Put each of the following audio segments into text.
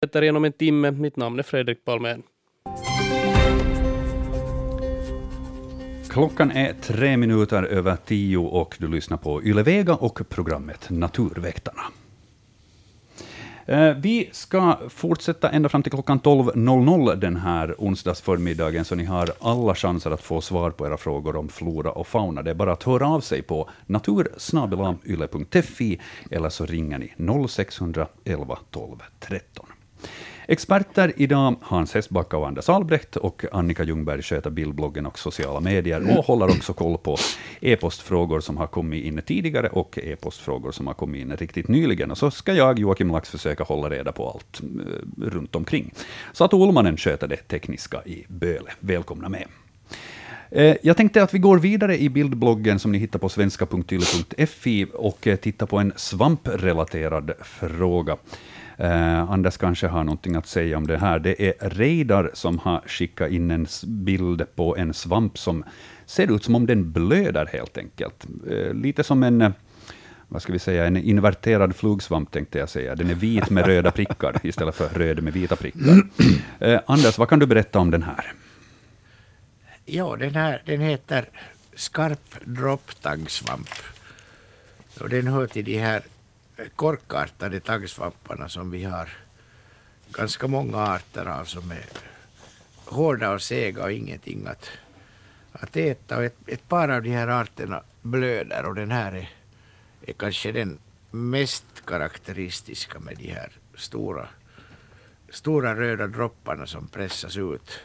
fortsätter inom en timme. Mitt namn är Fredrik Palmén. Klockan är tre minuter över tio och du lyssnar på Yle Vega och programmet Naturväktarna. Eh, vi ska fortsätta ända fram till klockan 12.00 den här onsdagsförmiddagen, så ni har alla chanser att få svar på era frågor om flora och fauna. Det är bara att höra av sig på natursnabelayle.fi eller så ringer ni 0611 12 13. Experter idag, Hans Hessbacka och Anders Albrecht, och Annika Ljungberg sköter bildbloggen och sociala medier, och håller också koll på e-postfrågor som har kommit in tidigare, och e-postfrågor som har kommit in riktigt nyligen. Och så ska jag, Joakim Lax, försöka hålla reda på allt eh, runt omkring. Så att Olmanen sköter det tekniska i Böle. Välkomna med. Eh, jag tänkte att vi går vidare i bildbloggen som ni hittar på svenska.yle.fi och eh, tittar på en svamprelaterad fråga. Eh, Anders kanske har någonting att säga om det här. Det är Reidar som har skickat in en bild på en svamp som ser ut som om den blöder helt enkelt. Eh, lite som en eh, vad ska vi säga, en inverterad flugsvamp tänkte jag säga. Den är vit med röda prickar istället för röd med vita prickar. Eh, Anders, vad kan du berätta om den här? Ja, den här den heter skarp dropptangsvamp. Och den hör till de här korkartade taggsvamparna som vi har ganska många arter av som är hårda och sega och ingenting att, att äta. Och ett, ett par av de här arterna blöder och den här är, är kanske den mest karaktäristiska med de här stora, stora röda dropparna som pressas ut.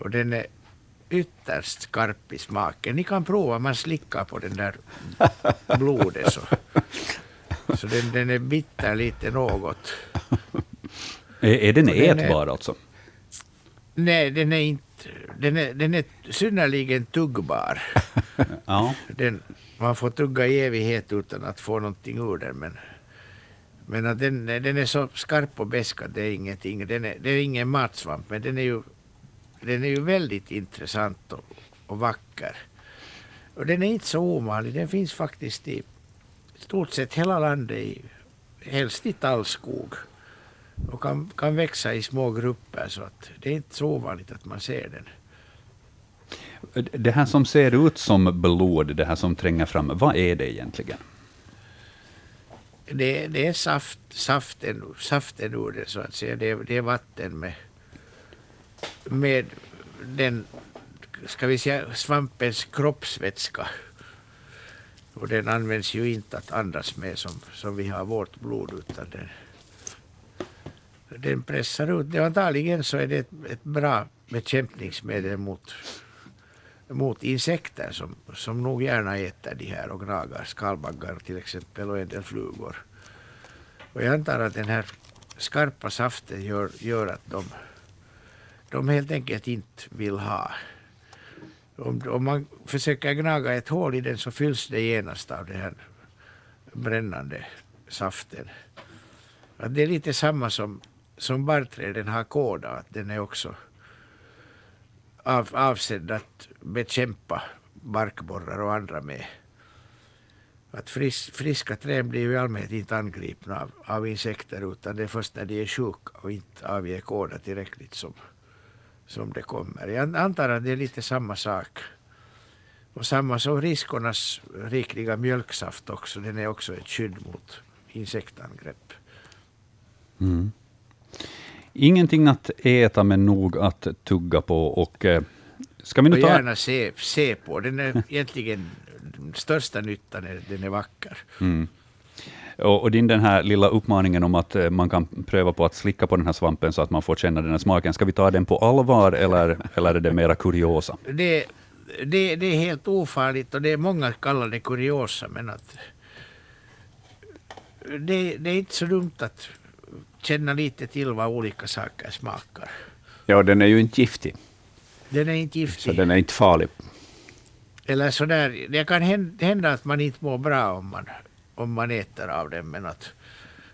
Och den är ytterst skarp i smaken. Ni kan prova, man slickar på den där blodet så så den, den är bitter lite något. är, är den ätbar alltså? Nej, den är inte. Den är, den är synnerligen tuggbar. ja. den, man får tugga i evighet utan att få någonting ur den. Men, men att den, den är så skarp och besk att det är ingenting. Den är, det är ingen matsvamp, men den är ju, den är ju väldigt intressant och, och vacker. Och den är inte så ovanlig. Den finns faktiskt i stort sett hela landet, i, helst i tallskog och kan, kan växa i små grupper så att det är inte så ovanligt att man ser den. Det här som ser ut som blod, det här som tränger fram, vad är det egentligen? Det, det är saft, saften, saften ur det så att säga. Det, det är vatten med, med den, ska vi säga, svampens kroppsvätska och den används ju inte att andas med som, som vi har vårt blod utan den, den pressar ut. Det, antagligen så är det ett, ett bra bekämpningsmedel mot, mot insekter som, som nog gärna äter de här och gnagar skalbaggar till exempel och en del flugor. Och jag antar att den här skarpa saften gör, gör att de, de helt enkelt inte vill ha om, om man försöker gnaga ett hål i den så fylls det genast av den här brännande saften. Att det är lite samma som, som barrträden har kåda, att den är också av, avsedd att bekämpa barkborrar och andra med. Att fris, friska träd blir ju i allmänhet inte angripna av, av insekter utan det är först när de är sjuka och inte avger kåda tillräckligt som, som det kommer. Jag antar att det är lite samma sak. Och samma som riskornas rikliga mjölksaft också, den är också ett skydd mot insektangrepp. Mm. Ingenting att äta men nog att tugga på och eh, ska vi nu ta... Och gärna se, se på. Den är egentligen största nyttan är den är vacker. Mm. Och, och din den här lilla uppmaningen om att eh, man kan pröva på att slicka på den här svampen så att man får känna den här smaken, ska vi ta den på allvar eller, eller är det mera kuriosa? Det, det, det är helt ofarligt och det är många kallar det kuriosa men att det, det är inte så dumt att känna lite till vad olika saker smakar. Ja, den är ju inte giftig. Den är inte giftig. Så den är inte farlig. Eller sådär, det kan hända att man inte mår bra om man om man äter av dem. Men, att,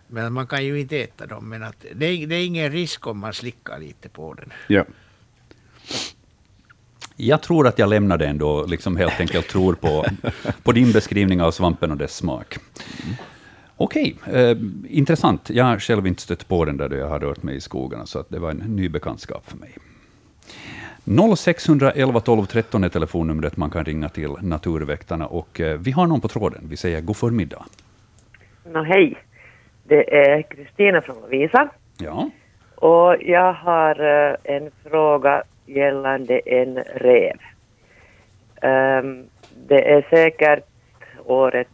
men man kan ju inte äta dem. Men att det, är, det är ingen risk om man slickar lite på den. Ja. Jag tror att jag lämnar det ändå, liksom helt enkelt tror på, på din beskrivning av svampen och dess smak. Okej, eh, intressant. Jag har själv inte stött på den där då jag har rört mig i skogarna, så att det var en ny bekantskap för mig. 0611 12 13 är telefonnumret man kan ringa till Naturväktarna. Och eh, vi har någon på tråden. Vi säger god förmiddag. Nå, hej. Det är Kristina från Lovisa. Ja, Och jag har eh, en fråga gällande en rev. Ehm, det är säkert året,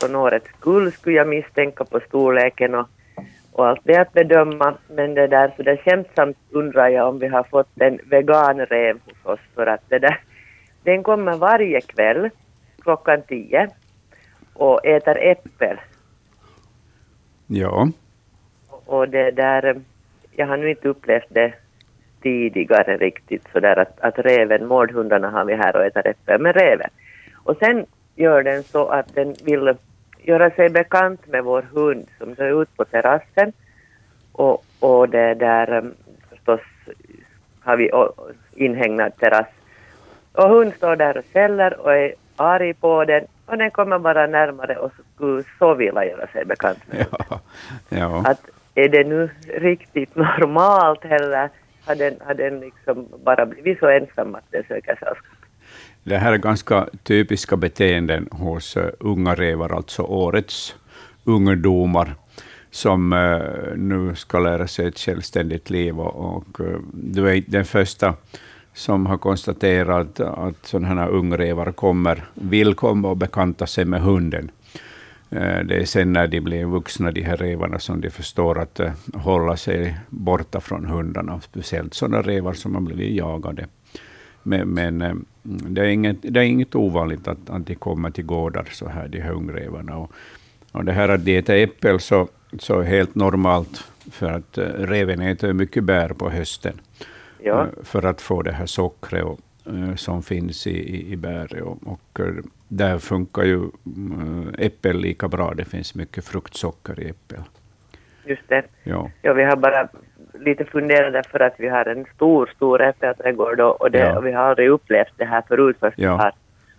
från årets skull skulle jag misstänka på storleken och, och allt det att bedöma. Men det där så där skämtsamt undrar jag om vi har fått en veganrev hos oss för att det där, den kommer varje kväll klockan tio och äter äppel Ja, och det där, jag har nu inte upplevt det tidigare riktigt sådär att, att räven, mårdhundarna har vi här och äter äppel med räven. Och sen gör den så att den vill göra sig bekant med vår hund som är ute på terrassen. Och, och det där um, förstås har vi inhägnad terrass. Och hon står där och skäller och är arg på den och den kommer bara närmare och skulle så vilja göra sig bekant med ja, ja. att är det nu riktigt normalt eller har den, har den liksom bara blivit så ensam att den söker sällskap? Det här är ganska typiska beteenden hos eh, unga rävar, alltså årets ungdomar, som eh, nu ska lära sig ett självständigt liv. Och, eh, du är inte den första som har konstaterat att sådana här ungrävar kommer, vill komma och bekanta sig med hunden. Det är sen när de blir vuxna, de här rävarna, som de förstår att hålla sig borta från hundarna, speciellt sådana rävar som har blivit jagade. Men, men eh, det, är inget, det är inget ovanligt att, att de kommer till gårdar, så här, de här ungrävarna. Och, och det här att de äter äppel så, så är helt normalt, för att eh, räven äter mycket bär på hösten Ja, eh, för att få det här sockret och, som finns i, i, i bäret. Och, och där funkar ju äppel lika bra. Det finns mycket fruktsocker i äppel. just det. Ja, Ja, vi har bara lite funderat därför att vi har en stor, stor äppelträdgård och, och, det, Ja. och vi har aldrig upplevt det här förut. Först Ja. vi har,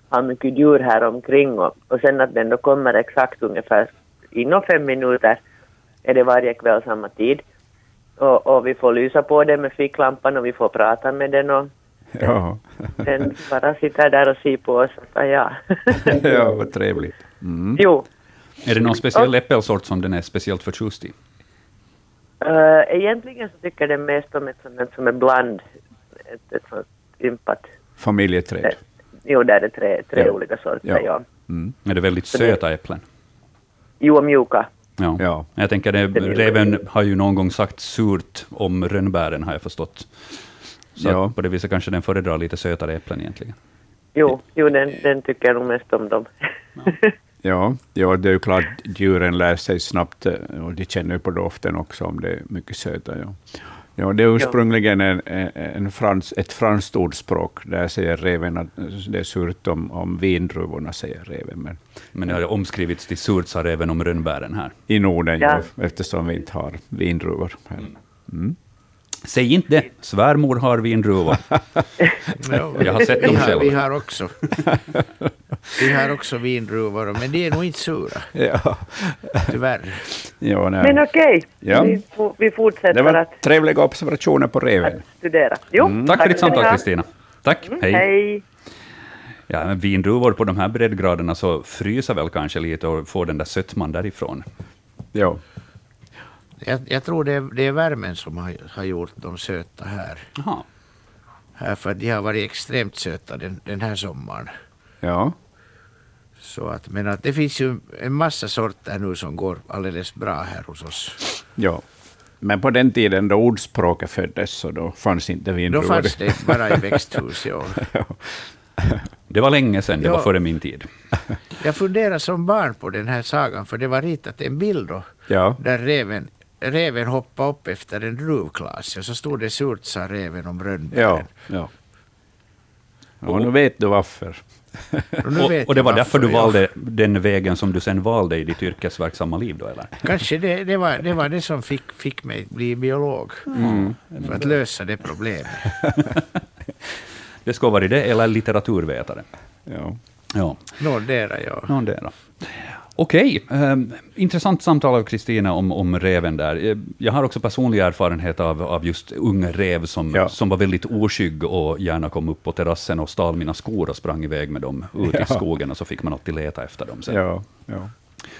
har mycket djur här omkring och, och sen att den då kommer exakt ungefär inom fem minuter är det varje kväll samma tid. Och, och vi får lysa på den med ficklampan och vi får prata med den och ja. den bara sitter där och ser på oss och säger ja. ja vad trevligt. Mm. jo, är det någon speciell äppelsort som den är speciellt förtjust i? Uh, egentligen så tycker jag det mest om ett sånt som är bland, ett, ett sånt ympat, Familjeträd. eh, jo där är tre, tre Ja. olika sorter, Ja. ja. Mm. Är det väldigt Så det- söta äpplen? Jo, mjuka. Ja. Ja. Jag tänker, det, Det reven har ju någon gång sagt surt om rönnbären, har jag förstått. Så Ja. på det viset kanske den föredrar lite sötare äpplen egentligen. Jo, jo den, den tycker jag nog mest om dem. Ja, ja, det är ju klart djuren lär sig snabbt eh, och de känner på doften också om det är mycket söta. Ja. Ja, det är ursprungligen en, en, frans, ett franskt ordspråk. Där säger reven att det är surt om, om vindruvorna, säger reven. Men Men det har omskrivits till surt, sa även om rönnbären här. i Norden, Ja. ja. eftersom vi inte har vindruvor. här. Mm. Säg inte det, svärmor har vindruvor. Ja, Jag har sett dem själv. Vi har också. Vi har också vindruvor, men de är nog inte sura, Ja, tyvärr. ja, nej. Men okej, Ja. vi, vi fortsätter Det var att, trevliga observationer på reven. att studera. Jo, Mm. Tack för ditt samtal. Kristina. Tack, Mm, hej. hej. Ja, men vindruvor på de här breddgraderna så fryser väl kanske lite och får den där sötman därifrån. Ja. Jag, jag tror det är, det är värmen som har, har gjort dem söta här. Jaha. här för de har varit extremt söta den, den här sommaren. ja. Så att, men att det finns ju en massa sorter nu som går alldeles bra här hos oss. Ja. Men på den tiden då ordspråket föddes, så då fanns inte Då vindruvor. fanns det bara i växthus. Ja. Det var länge sedan, det Ja. var före min tid. Jag funderade som barn på den här sagan, för det var ritat en bild då, Ja. där reven, reven hoppade upp efter en druvklas. Och så stod det surt, sa reven om Ja. rönnbären. ja. Och nu vet du varför. Och, Och, och det var därför du ja. valde den vägen som du sen valde i ditt yrkesverksamma liv då, eller? Kanske det, det, var, det var det som fick, fick mig bli biolog. Mm. För att lösa det problemet. Det ska vara det, eller litteraturvetare. Ja. Ja, Någondera, ja. någon där då. Okej, eh, intressant samtal av Kristina om, om reven där. Eh, Jag har också personlig erfarenhet av, av just ung rev som, Ja. som var väldigt oskygg och gärna kom upp på terrassen och stal mina skor och sprang iväg med dem ut i Ja. skogen och så fick man alltid leta efter dem sen. Ja.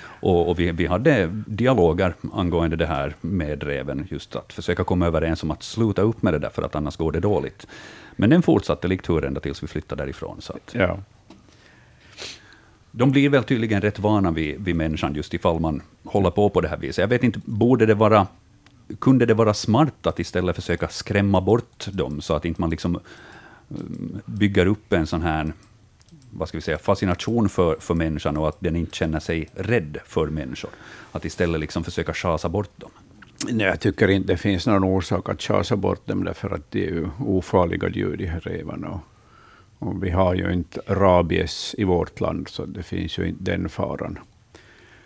Och, och vi, vi hade dialoger angående det här med reven, just att försöka komma överens om att sluta upp med det där, för att annars går det dåligt. Men den fortsatte likt tur ända tills vi flyttade därifrån. Så att ja de blir väl tydligen rätt vana vid, vid människan, just ifall man håller på på det här viset. Jag vet inte, borde det vara, kunde det vara smart att istället försöka skrämma bort dem, så att inte man liksom mm, bygger upp en sån här vad ska vi säga, fascination för, för människan och att den inte känner sig rädd för människor. Att istället liksom försöka chasa bort dem. Nej, jag tycker inte det finns någon orsak att chasa bort dem, därför att de är ju ofarliga djur, de här rävarna. Och, vi har ju inte rabies i vårt land, så det finns ju inte den faran.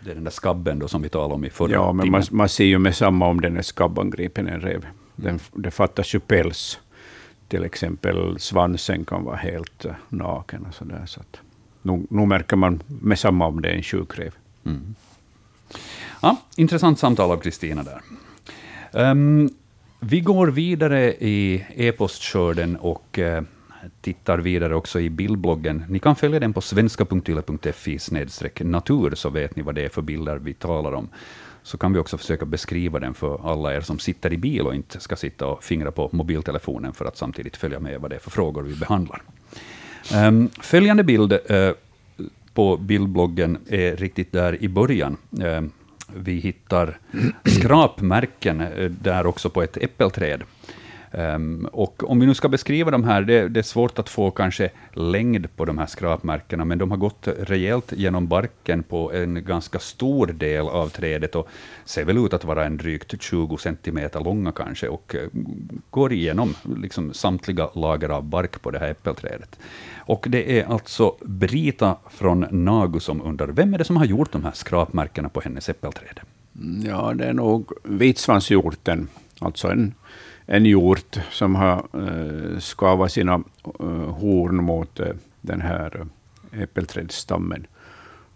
Det är den där skabben då som vi talade om i förra Ja, men timmen. man, man ser ju med samma om den är skabbangripen, en rev. Den, det fattas ju päls. Till exempel svansen kan vara helt eh, naken och sådär. Så att, nu, nu märker man med samma om det är en sjuk rev. Mm. Ja, intressant samtal av Kristina där. Ehm, vi går vidare i e-postskörden och eh, tittar vidare också i bildbloggen. Ni kan följa den på svenska.yle.fi natur, så vet ni vad det är för bilder vi talar om. Så kan vi också försöka beskriva den för alla er som sitter i bil och inte ska sitta och fingra på mobiltelefonen för att samtidigt följa med vad det är för frågor vi behandlar. Um, följande bild uh, på bildbloggen är riktigt där i början. Uh, Vi hittar skrapmärken uh, där också på ett äppelträd. Um, och om vi nu ska beskriva de här, det, det är svårt att få kanske längd på de här skrapmärkena, men de har gått rejält genom barken på en ganska stor del av trädet och ser väl ut att vara en drygt 20 centimeter långa kanske, och eh, går igenom liksom samtliga lager av bark på det här äppelträdet. Och det är alltså Brita från Nagu som undrar, vem är det som har gjort de här skrapmärkena på hennes äppelträd? Mm, ja, det är nog vitsvanshjorten, alltså en, en hjort som har eh, skavat sina eh, horn mot eh, den här eh, äppelträdsstammen.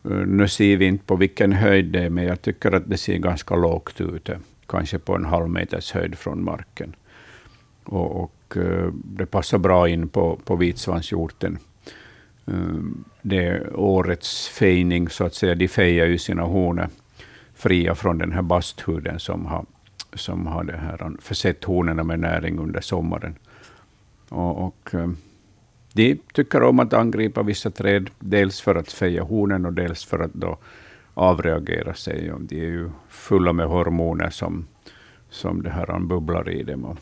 Eh, nu ser vi inte på vilken höjd det är, men jag tycker att det ser ganska lågt ut, eh, kanske på en halv meters höjd från marken. Och, och eh, det passar bra in på, på vitsvanshjorten. Eh, Det är årets fejning, så att säga. De fejar ju sina honor fria från den här basthuden som har, som har det här, försett honorna med näring under sommaren. Och, och, eh, de tycker om att angripa vissa träd, dels för att feja hornen och dels för att då avreagera sig. Och de är ju fulla med hormoner som, som det här bubblar i dem. Och,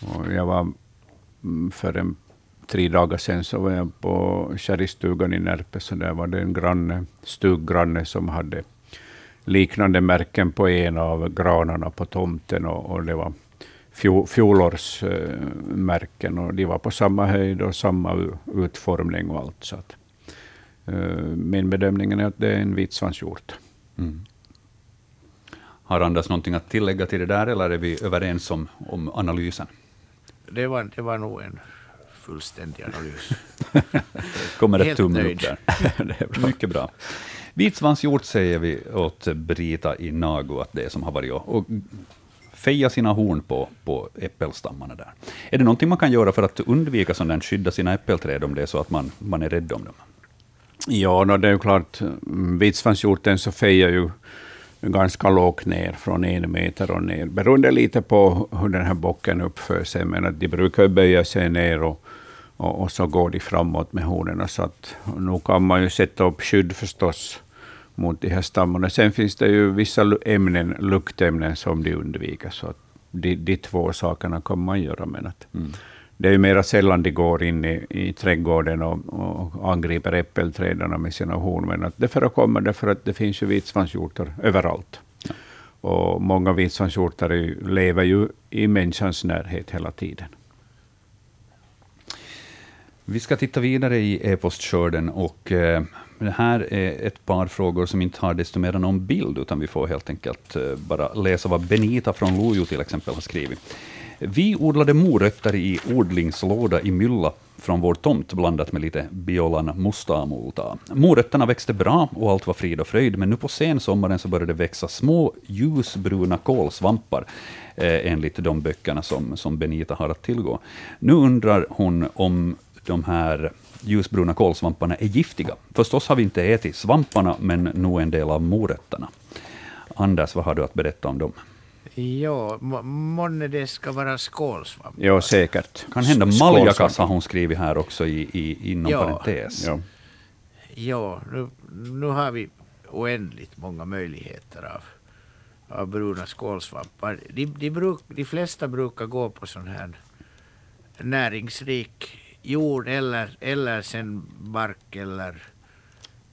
och jag var mm, för en tre dagar sedan så var jag på kärringstugan i Närpes, så där var det en granne, stuggranne som hade liknande märken på en av granarna på tomten, och, och det var fjol, fjolårsmärken, och de var på samma höjd och samma utformning och allt. Så att, eh, min bedömning är att det är en vitsvanshjort. Mm. Har Anders någonting att tillägga till det där, eller är vi överens om, om analysen? Det var, det var nog en fullständig analys. Kommer ett Helt tumme upp där. det är bra. Mycket bra. Vitsvanshjort säger vi åt Brita i Nagu att det är som har varit och, och feja sina horn på, på äppelstammarna där. Är det någonting man kan göra för att undvika sånt där, skydda sina äppelträd om det är så att man, man är rädd om dem? Ja, no, det är ju klart. Vitsvanshjorten så fejar ju ganska lågt ner, från en meter och ner, beroende lite på hur den här bocken uppför sig. Men att de brukar böja sig ner och, och, och så går de framåt med hornen. Så att nu kan man ju sätta upp skydd förstås mot de här stammarna. Sen finns det ju vissa ämnen, luktämnen som de undviker. Så att de, de två sakerna kan man göra. Men att det är ju mera sällan de går in i, i trädgården och, och angriper äppelträden med sina horn. Men att det förekommer därför att det finns ju vitsvanshjortar överallt. Och många vitsvanshjortar lever ju i människans närhet hela tiden. Vi ska titta vidare i e-postskörden och eh, det här är ett par frågor som inte har desto mer någon bild, utan vi får helt enkelt eh, bara läsa vad Benita från Lojo till exempel har skrivit. Vi odlade morötter i odlingslåda i mylla från vår tomt blandat med lite Biolan mustamulta. Morötterna växte bra och allt var frid och fröjd, men nu på sensommaren så började det växa små ljusbruna kolsvampar eh, enligt de böckerna som, som Benita har att tillgå. Nu undrar hon om de här ljusbruna kolsvamparna är giftiga. Förstås har vi inte ätit svamparna, men nog en del av morötterna. Anders, vad har du att berätta om dem? Ja, må- månne det ska vara skålsvamp. Ja, säkert. Kan hända maljakas har hon skrivit här också i, i, inom Ja. parentes. Ja. Ja, nu, nu har vi oändligt många möjligheter av, av bruna skålsvampar. De, de, bruk, de flesta brukar gå på sån här näringsrik jord eller, eller sen bark eller,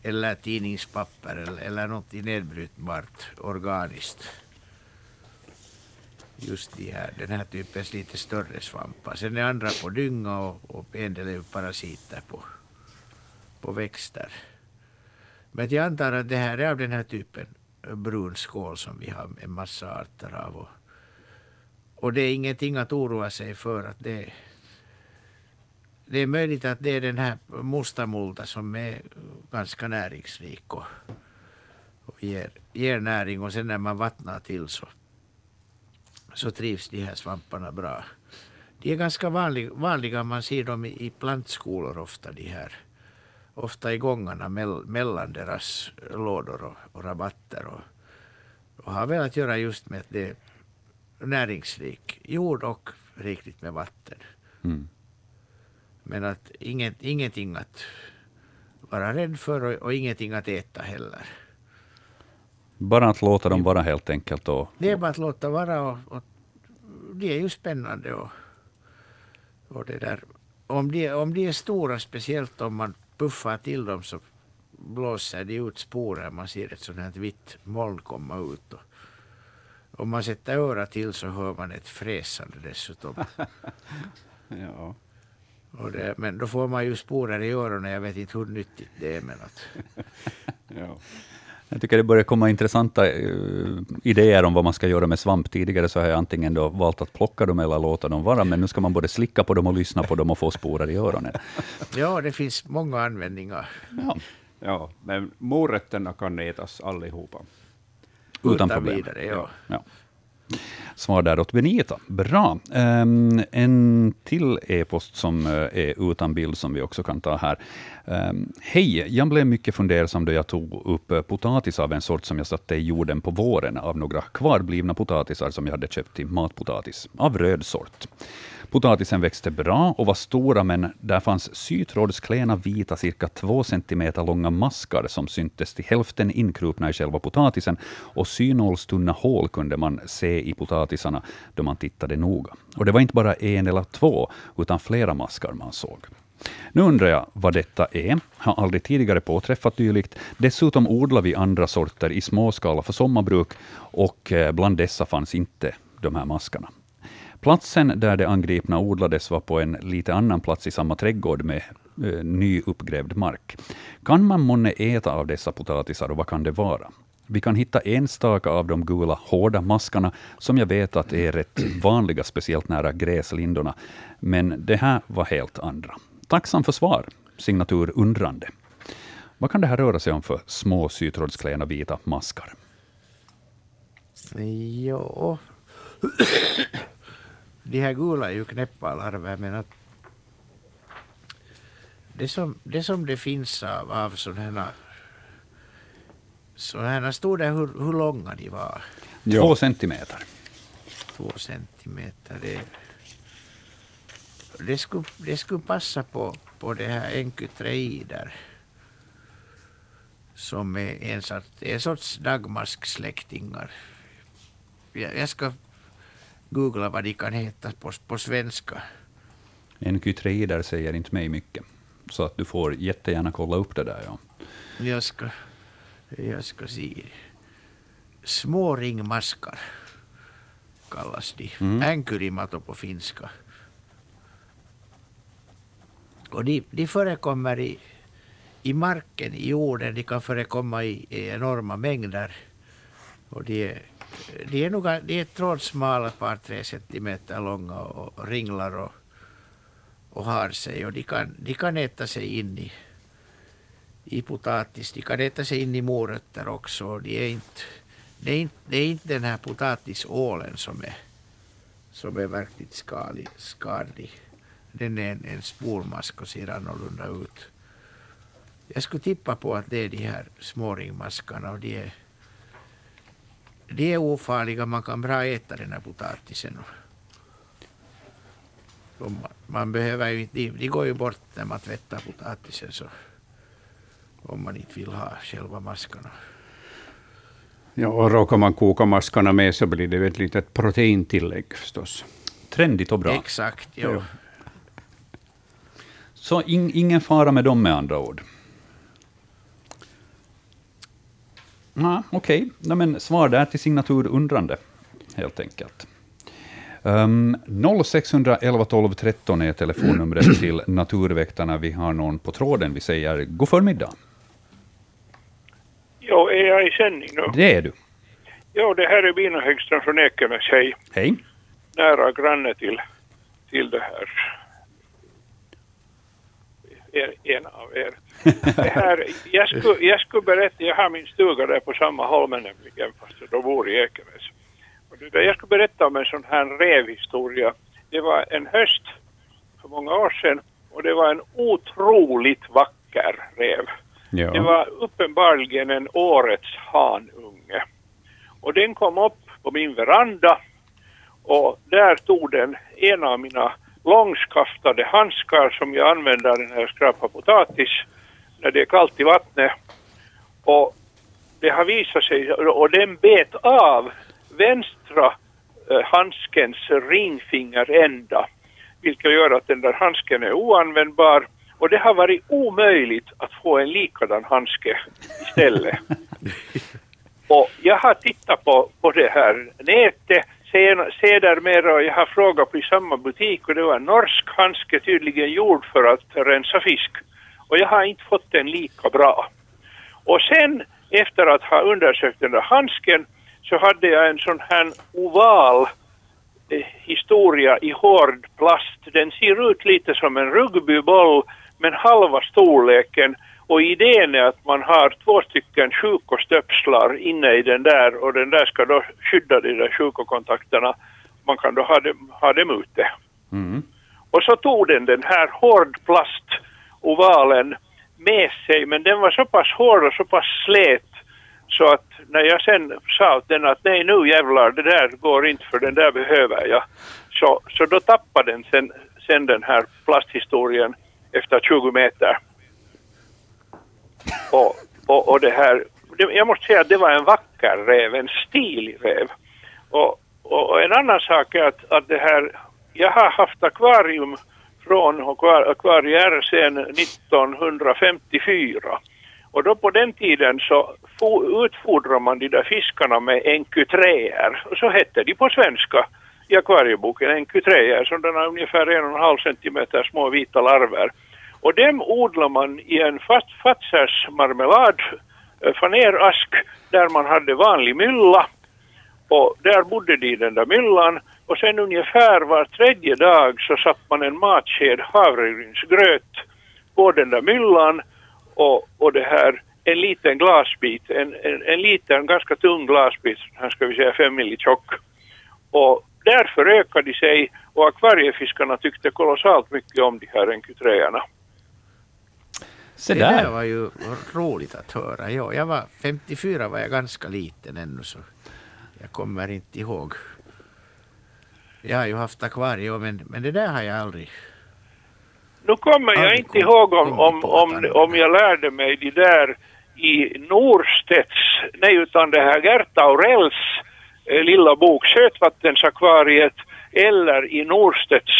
eller tidningspapper eller, eller något nedbrytbart organiskt. Just de här, den här typens lite större svampar. Sen är andra på dynga och, och en del är parasiter på, på växter. Men jag antar att det här är av den här typen eh, brun skål som vi har en massa arter av. Och, och det är ingenting att oroa sig för att det det är möjligt att det är den här mustamulta som är ganska näringsrik och, och ger, ger näring och sen när man vattnar till så, så trivs de här svamparna bra. De är ganska vanlig, vanliga, man ser dem i, i plantskolor ofta de här. Ofta i gångarna mell, mellan deras lådor och, och rabatter. Och, och har väl att göra just med att det är näringsrik jord och rikligt med vatten. Mm. Men att inget, ingenting att vara rädd för och, och ingenting att äta heller. Bara att låta dem vara helt enkelt. Och, Det är bara att låta vara och, och det är ju spännande. Och, och det där. Om, de, om de är stora, speciellt om man puffar till dem så blåser de ut sporer. Man ser ett sånt här vitt moln komma ut. Och, om man sätter örat till så hör man ett fräsande dessutom. Ja. Och det, men då får man ju sporer i öronen. Jag vet inte hur nyttigt det är. Men att, Ja. jag tycker det börjar komma intressanta eh, idéer om vad man ska göra med svamp. Tidigare så har jag antingen då valt att plocka dem eller låta dem vara, men nu ska man både slicka på dem och lyssna på dem och få sporer i öronen. ja, det finns många användningar. Ja, ja, men morötterna kan ätas allihopa. utan problem. vidare, ja. Ja. Svar där åt Benita. Bra. Um, en till e-post som eh, är utan bild som vi också kan ta här. Um, Hej, jag blev mycket fundersam då jag tog upp eh, potatis av en sort som jag satte i jorden på våren av några kvarblivna potatisar som jag hade köpt till matpotatis, av röd sort. Potatisen växte bra och var stora, men där fanns sytrådsklena vita, cirka två centimeter långa maskar som syntes till hälften inkrupna i själva potatisen, och synålstunna hål kunde man se i potatisarna då man tittade noga. Och det var inte bara en eller två, utan flera maskar man såg. Nu undrar jag vad detta är. Har aldrig tidigare påträffat dylikt. Dessutom odlar vi andra sorter i småskala för sommarbruk, och eh, bland dessa fanns inte de här maskarna. Platsen där det angripna odlades var på en lite annan plats i samma trädgård med eh, ny uppgrävd mark. Kan man månne äta av dessa potatisar och vad kan det vara? Vi kan hitta enstaka av de gula hårda maskarna, som jag vet att är rätt vanliga, speciellt nära gräslindorna. Men det här var helt andra. Tacksam för svar. Signatur undrande. Vad kan det här röra sig om för små sytrådsklena vita maskar? Ja. De här gula är ju knäppa larver men att det som det, som det finns av, av sådana här sådana här, stod det hur, hur långa de var? Två centimeter. Två centimeter. Det, det, skulle, det skulle passa på, på det här enkytreider som är en sorts, en sorts dagmasksläktingar. Jag, jag ska googla vad de kan heta på, på svenska. En kytreider säger inte mig mycket. Så att du får jättegärna kolla upp det där. Ja. Jag ska, jag ska se. Små ringmaskar kallas de. Mm. Änkyrimato på finska. Och de, de förekommer i, i marken, i jorden. De kan förekomma i, i enorma mängder. Och de är de är, nog, de är trådsmala, ett par tre centimeter långa och ringlar och, och har sig. Och de kan, de kan äta sig in i, i potatis. De kan äta sig in i morötter också. De är inte, det, är inte, det är inte den här potatisålen som är, som är verkligt skadlig. skadlig. Den är en, en spormask och ser annorlunda ut. Jag skulle tippa på att det är de här småringmaskarna och de är, de är ofarliga. Man kan bra äta den här potatisen. Man, man behöver ju, de, de går ju bort när man tvättar potatisen så om man inte vill ha själva maskarna. Ja, och råkar man koka maskarna med så blir det ett litet proteintillägg förstås. Trendigt och bra. Exakt, jo. Ja. Så in, ingen fara med dem med andra ord. Ja, Okej, okay. men svar där till signatur undrande, helt enkelt. Um, 0611 12 13 är telefonnumret till Naturväktarna. Vi har någon på tråden. Vi säger god förmiddag. Ja, är jag i sändning nu? Det är du. Ja, det här är Bina Högström från Ekenäs. Hej. Hej. Nära granne till, till det här. Er, en av er. Det här, jag, skulle, jag skulle berätta, jag har min stuga där på samma holmen nämligen, fast jag då bor i Ekenäs. Och det där, jag skulle berätta om en sån här revhistoria. Det var en höst för många år sedan och det var en otroligt vacker rev. Ja. Det var uppenbarligen en årets hanunge. Och den kom upp på min veranda och där tog den en av mina långskaftade handskar som jag använder när jag skrapar potatis när det är kallt i vattnet. Och det har visat sig, och den bet av vänstra eh, handskens ringfingerända vilket gör att den där handsken är oanvändbar och det har varit omöjligt att få en likadan handske istället. och jag har tittat på, på det här nätet sen- sedermera och jag har frågat på i samma butik och det var en norsk handske tydligen gjord för att rensa fisk. Och jag har inte fått den lika bra. Och sen efter att ha undersökt den där handsken så hade jag en sån här oval eh, historia i hård plast. Den ser ut lite som en rugbyboll men halva storleken och idén är att man har två stycken sjukostöpslar inne i den där och den där ska då skydda de där sjukokontakterna. Man kan då ha dem, ha dem ute. Mm. Och så tog den den här hårdplastovalen med sig men den var så pass hård och så pass slät så att när jag sen sa åt den att nej nu jävlar det där går inte för den där behöver jag. Så, så då tappade den sen, sen den här plasthistorien efter 20 meter. Och, och, och det här, det, jag måste säga att det var en vacker räv, en stilig räv. Och, och, och en annan sak är att, att det här, jag har haft akvarium från akvarier sedan 1954. Och då på den tiden så utfodrar man de där fiskarna med NQ3. Så hette de på svenska i akvarieboken NQ3-er, sådana ungefär en och en halv centimeter små vita larver. Och dem odlar man i en fast Fatzers marmelad, eh, fanerask, där man hade vanlig mylla. Och där bodde de i den där myllan. Och sen ungefär var tredje dag så satt man en matsked havregrynsgröt på den där myllan och, och det här en liten glasbit, en, en, en liten ganska tung glasbit, här ska vi säga fem milli tjock. Och därför ökade de sig och akvariefiskarna tyckte kolossalt mycket om de här enkytreorna. Se Det där där. var ju roligt att höra. Ja, jag var 54 var jag ganska liten ännu så jag kommer inte ihåg. Jag har ju haft akvarium men, men det där har jag aldrig. Nu kommer jag Aldrig inte ihåg om, om, om, om jag lärde mig de där i Norstedts, nej utan det här Gert Aurells eh, lilla bok Sötvattensakvariet eller i Norstedts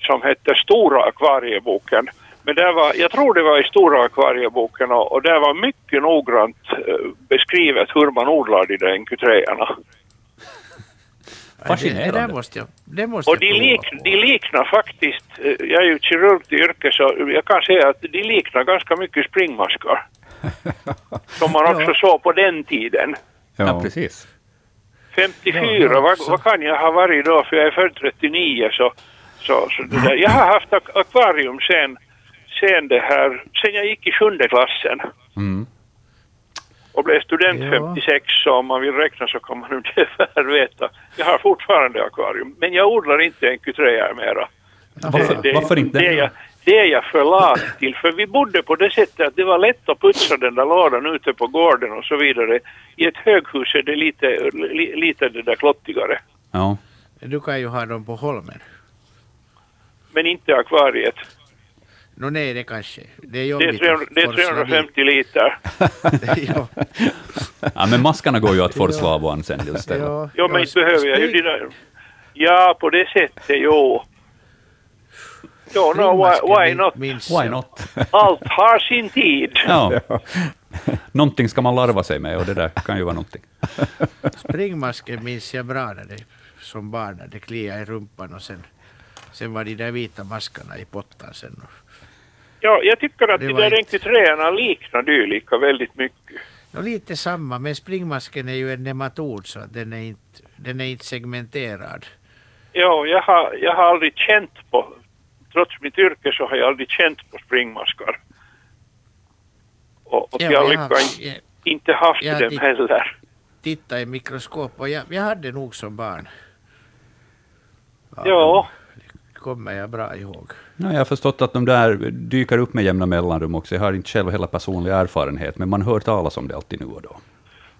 som hette Stora akvarieboken. Men det var, jag tror det var i Stora akvarieboken och, och det var mycket noggrant eh, beskrivet hur man odlar de där NQ3-arna. Det, det Fascinerande. där måste jag, det måste Och jag de, lik, de liknar faktiskt, eh, jag är ju kirurg till yrke så jag kan säga att de liknar ganska mycket springmaskar. som man också Ja. såg på den tiden. Ja, precis. 54, vad, vad kan jag ha varit då? För jag är född 39 så, så, så det där. Jag har haft ak- akvarium sen, sen det här, sen jag gick i sjunde klassen Mm. och blev student Ja. 56 så om man vill räkna så kan man ungefär veta. Jag har fortfarande akvarium men jag odlar inte en kutreja mera. Varför, Det, varför inte? Det är, jag, det är jag för lat till. För vi bodde på det sättet att det var lätt att putsa den där lådan ute på gården och så vidare. I ett höghus är det lite, li, lite det där klottigare. Ja. Du kan ju ha dem på Holmen. Men inte akvariet. Nå nej, det kanske. Det är Det är, jobbigt 300, det är att forsla 350 liter. ja, ja, men maskarna går ju att forsla av och sen istället. ja, Jo, men inte behöver jag ju där. Ja, på det sättet, jo. Jo, no, why, why not? Why not? Allt har sin tid. Ja. Någonting ska man larva sig med och det där kan ju vara någonting. Springmasken minns jag bra när det, som barn när det kliade i rumpan och sen, sen var de där vita maskarna i pottan sen. Ja, jag tycker att Det de där enkutréerna liknar dylika väldigt mycket. Och lite samma, men springmasken är ju en nematod så den är inte, den är inte segmenterad. Ja, jag har, jag har aldrig känt på, trots mitt yrke så har jag aldrig känt på springmaskar. Och, och Ja, jag jag lyckas har- inte, inte haft jag dem heller. Titta i mikroskop och jag, jag hade nog som barn. Ja, det kommer jag bra ihåg. Ja, jag har förstått att de där dyker upp med jämna mellanrum också. Jag har inte själv hela personlig erfarenhet, men man hör talas om det alltid nu och då.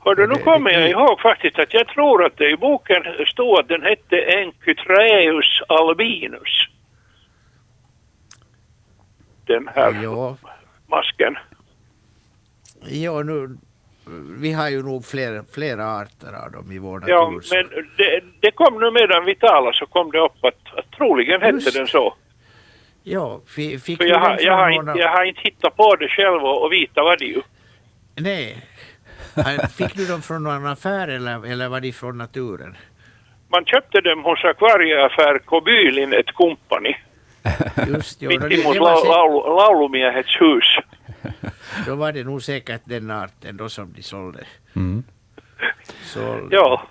hördu, nu Det- kommer jag ihåg faktiskt att jag tror att det i boken stod att den hette Enchytraeus albinus. Den här Ja, masken. ja nu, vi har ju nog flera, flera arter av dem i vår Ja, natur. så- men det, det kom nu medan vi talade så kom det upp att, att troligen hette Just. den så. Ja, fi- fick För jag har, jag, har inte, jag har inte hittat på det själv och, och vita vad det ju. Nej. Fick du dem från någon affär eller, eller var de från naturen? Man köpte dem hos akvarieaffär Kobylin ett kompani. Just jo, Mitt då, det, emot det var, lau- sä- laulu, laulumiehets hus. då var det nog säkert den arten då som de sålde. Mm. sålde. Ja,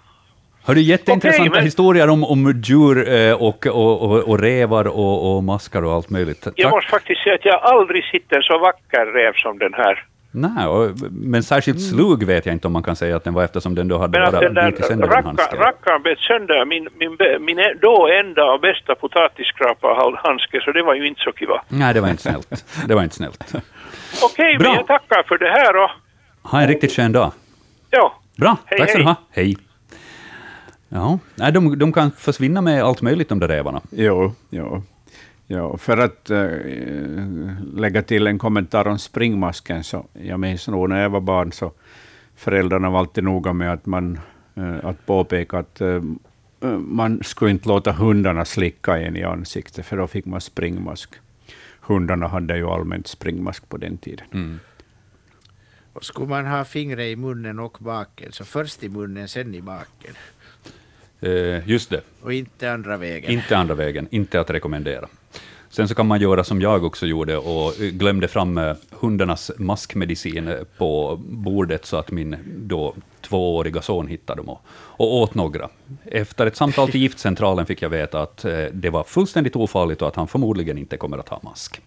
Har du jätteintressanta Okej, men- historier om, om djur eh, och, och, och, och rävar och, och maskar och allt möjligt. jag Tack. måste faktiskt säga att jag aldrig sett en så vacker räv som den här. Nej, och, men särskilt slug vet jag inte om man kan säga att den var eftersom den då hade Men bara den där racka, handske. rackaren bet sönder min, min, min e- då enda och bästa potatisskraparhandske så det var ju inte så kiva. Nej, det var inte snällt. Det var inte snällt. Okej, Bra. men jag tackar för det här och Ha en riktigt skön dag. ja, Bra, Hej, tack ska du ha. Hej. Ja, nej, de, de kan försvinna med allt möjligt, de där rävarna. Jo, jo. jo. För att eh, lägga till en kommentar om springmasken, så jag minns nog när jag var barn, så föräldrarna var alltid noga med att, man, eh, att påpeka att eh, man skulle inte låta hundarna slicka en i ansiktet, för då fick man springmask. Hundarna hade ju allmänt springmask på den tiden. Mm. Och skulle man ha fingret i munnen och baken, så först i munnen, sen i baken. Eh, just det, Och inte andra vägen. inte andra vägen, inte att rekommendera. Sen så kan man göra som jag också gjorde och glömde fram eh, hundarnas maskmedicin eh, på bordet så att min då tvååriga son hittade dem och, och åt några. Efter ett samtal till giftcentralen fick jag veta att det var fullständigt ofarligt och att han förmodligen inte kommer att ha mask.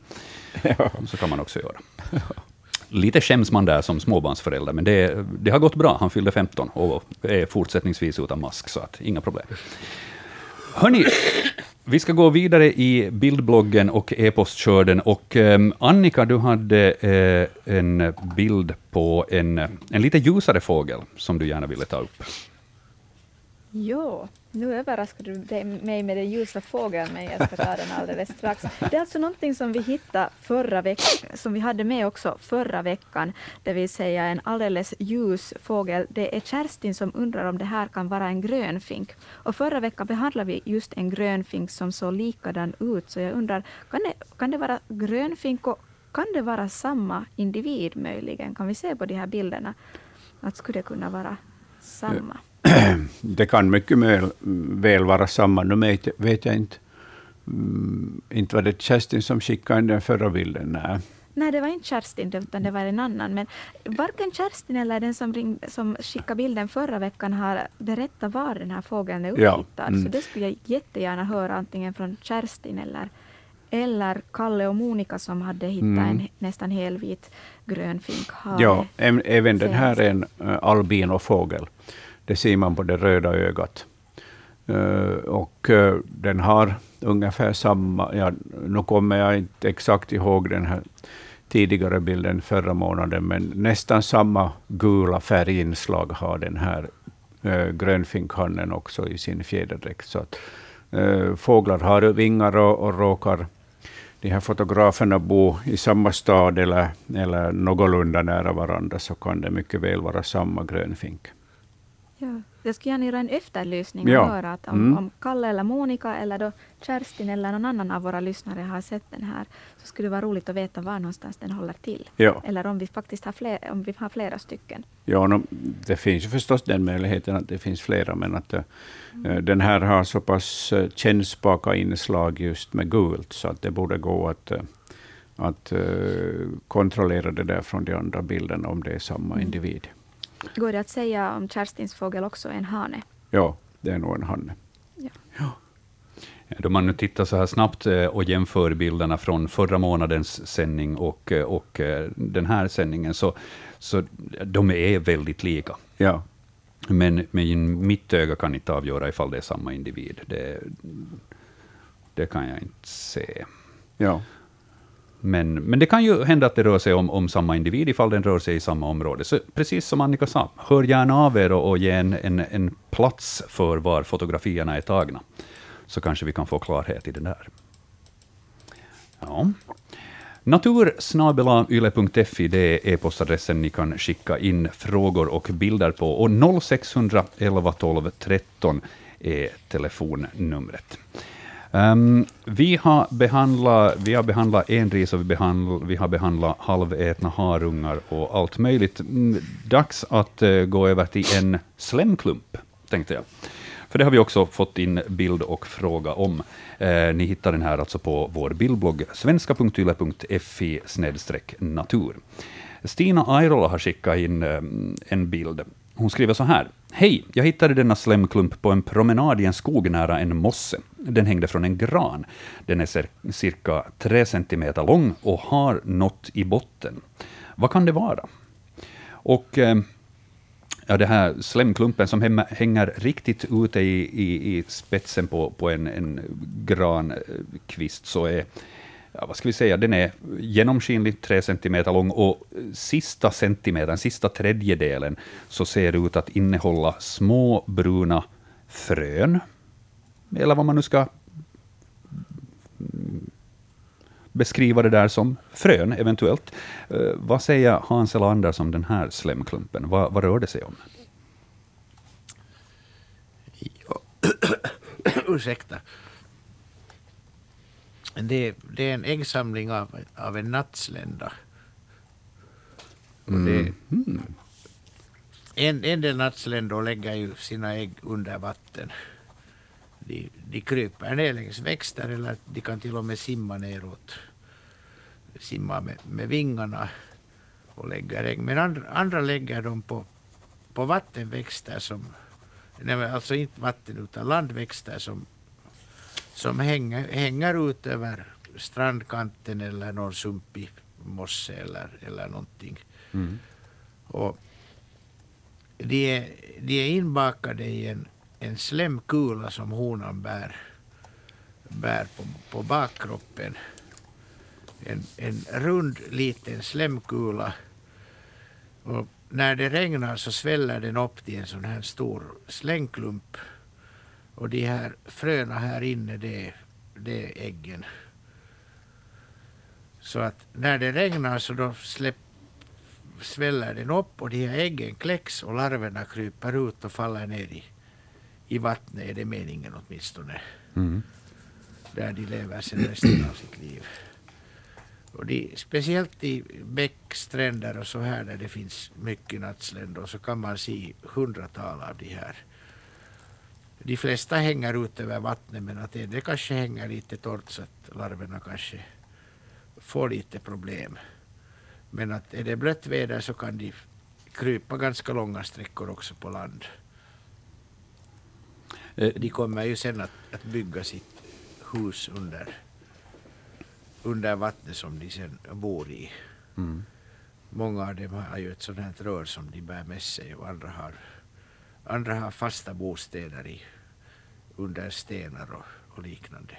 Så kan man också göra. Lite skäms man där som småbarnsförälder, men det, det har gått bra. Han fyllde 15 och är fortsättningsvis utan mask, så att inga problem. Hörni, vi ska gå vidare i bildbloggen och e-postkörden. Och ehm, Annika, du hade eh, en bild på en, en lite ljusare fågel som du gärna ville ta upp. Ja, nu överraskade du mig med den ljusa fågeln, men jag ska ta den alldeles strax. Det är alltså någonting som vi hittade förra veckan, som vi hade med också förra veckan, det vill säga en alldeles ljus fågel. Det är Kerstin som undrar om det här kan vara en grönfink. Och förra veckan behandlade vi just en grönfink som såg likadan ut, så jag undrar, kan det, kan det vara grönfink och kan det vara samma individ möjligen? Kan vi se på de här bilderna att skulle det kunna vara samma? Det kan mycket väl, väl vara samma. Nu vet, vet jag inte. Mm, inte var det Kerstin som skickade in den förra bilden. Nej. Nej, det var inte Kerstin, utan det var en annan. Men varken Kerstin eller den som, ring, som skickade bilden förra veckan har berättat var den här fågeln är Ja, upphittad. mm. Så det skulle jag jättegärna höra antingen från Kerstin eller, eller Kalle och Monica som hade hittat Mm. en nästan helvit grönfinkhare. Ja, även den här är en uh, albinofågel. Det ser man på det röda ögat. Eh, och eh, den har ungefär samma, ja, nu kommer jag inte exakt ihåg den här tidigare bilden förra månaden, men nästan samma gula färginslag har den här uh, grönfinkhannen också i sin fjäderdräkt. Så att, fåglar har vingar och, och råkar de här fotograferna bo i samma stad eller, eller någorlunda nära varandra, så kan det mycket väl vara samma grönfink. Ja. Jag skulle gärna göra en efterlysning Ja. och höra att om, Mm. om Kalle eller Monica eller då Kerstin eller någon annan av våra lyssnare har sett den här så skulle det vara roligt att veta var någonstans den håller till. Ja. Eller om vi faktiskt har, fler, om vi har flera stycken. Ja, no, det finns ju förstås den möjligheten att det finns flera, men att eh, den här har så pass uh, kännspaka inslag just med gult, så att det borde gå att, eh, att eh, kontrollera det där från de andra bilderna, om det är samma Mm. individ. Går det att säga om Kerstins fågel också är en hane? Ja, det är nog en hanne. Då man nu tittar så här snabbt eh, och jämför bilderna från förra månadens sändning och, eh, och eh, den här sändningen, så, så de är väldigt lika. Ja, Men, men mitt öga kan inte avgöra ifall det är samma individ. Det, det kan jag inte se. ja. Men, men det kan ju hända att det rör sig om, om samma individ ifall den rör sig i samma område. Så precis som Annika sa, hör gärna av er och, och ge en, en, en plats för var fotografierna är tagna. Så kanske vi kan få klarhet i det där. Ja. Natursnabelayle.fi, det är e-postadressen ni kan skicka in frågor och bilder på. Och 0611 12 13 är telefonnumret. Um, vi, har behandlat, vi har behandlat enris och vi, behandl, vi har behandlat halvätna harungar och allt möjligt. Mm, dags att uh, gå över till en slemklump, tänkte jag. För det har vi också fått in bild och fråga om. Eh, ni hittar den här alltså på vår bildblogg svenska.yle.fi natur. Stina Airola har skickat in eh, en bild. Hon skriver så här. Hej, jag hittade denna slemklump på en promenad i en skog nära en mosse. Den hängde från en gran. Den är cirka tre centimeter lång och har något i botten. Vad kan det vara? Och eh, ja, det här slemklumpen som hänger riktigt ute i, i, i spetsen på, på en, en grankvist, eh, så är ja, vad ska vi säga, den är genomskinlig, tre centimeter lång, och sista centimetern, sista tredjedelen, så ser det ut att innehålla små bruna frön, eller vad man nu ska beskriva det där som frön, eventuellt. Eh, vad säger Hans eller Anders om den här slemklumpen? Va, vad rör det sig om? Ja. Ursäkta. Det, det är en äggsamling av, av en nattslända. Och det, en, en del nattsländor lägger ju sina ägg under vatten. De, de kryper ner längs växter eller de kan till och med simma neråt. Simma med, med vingarna och lägger ägg. Men andra, andra lägger dem på, på vattenväxter som Nej, alltså inte vatten utan landväxter som, som hänger, hänger ut över strandkanten eller någon sumpig mosse eller, eller någonting. Och de, är, de är inbakade i en, en slemkula som honan bär, bär på, på bakkroppen. En, en rund liten slemkula. Och när det regnar så sväller den upp till en sån här stor slängklump. Och de här fröna här inne, det, det är äggen. Så att när det regnar så då släpp, sväller den upp och de här äggen kläcks och larverna kryper ut och faller ner i, i vattnet, är det meningen åtminstone. Mm. Där de lever sen resten av sitt liv. Och de, speciellt i bäckstränder och så här där det finns mycket nattsländor så kan man se hundratal av de här. De flesta hänger ut över vattnet men att det, det kanske hänger lite torrt så att larverna kanske får lite problem. Men att är det blött väder så kan de krypa ganska långa sträckor också på land. Eh, De kommer ju sen att, att bygga sitt hus under, under vattnet som de sen bor i. Mm. Många av dem har ju ett sådant här rör som de bär med sig och andra har, andra har fasta bostäder i, under stenar och, och liknande.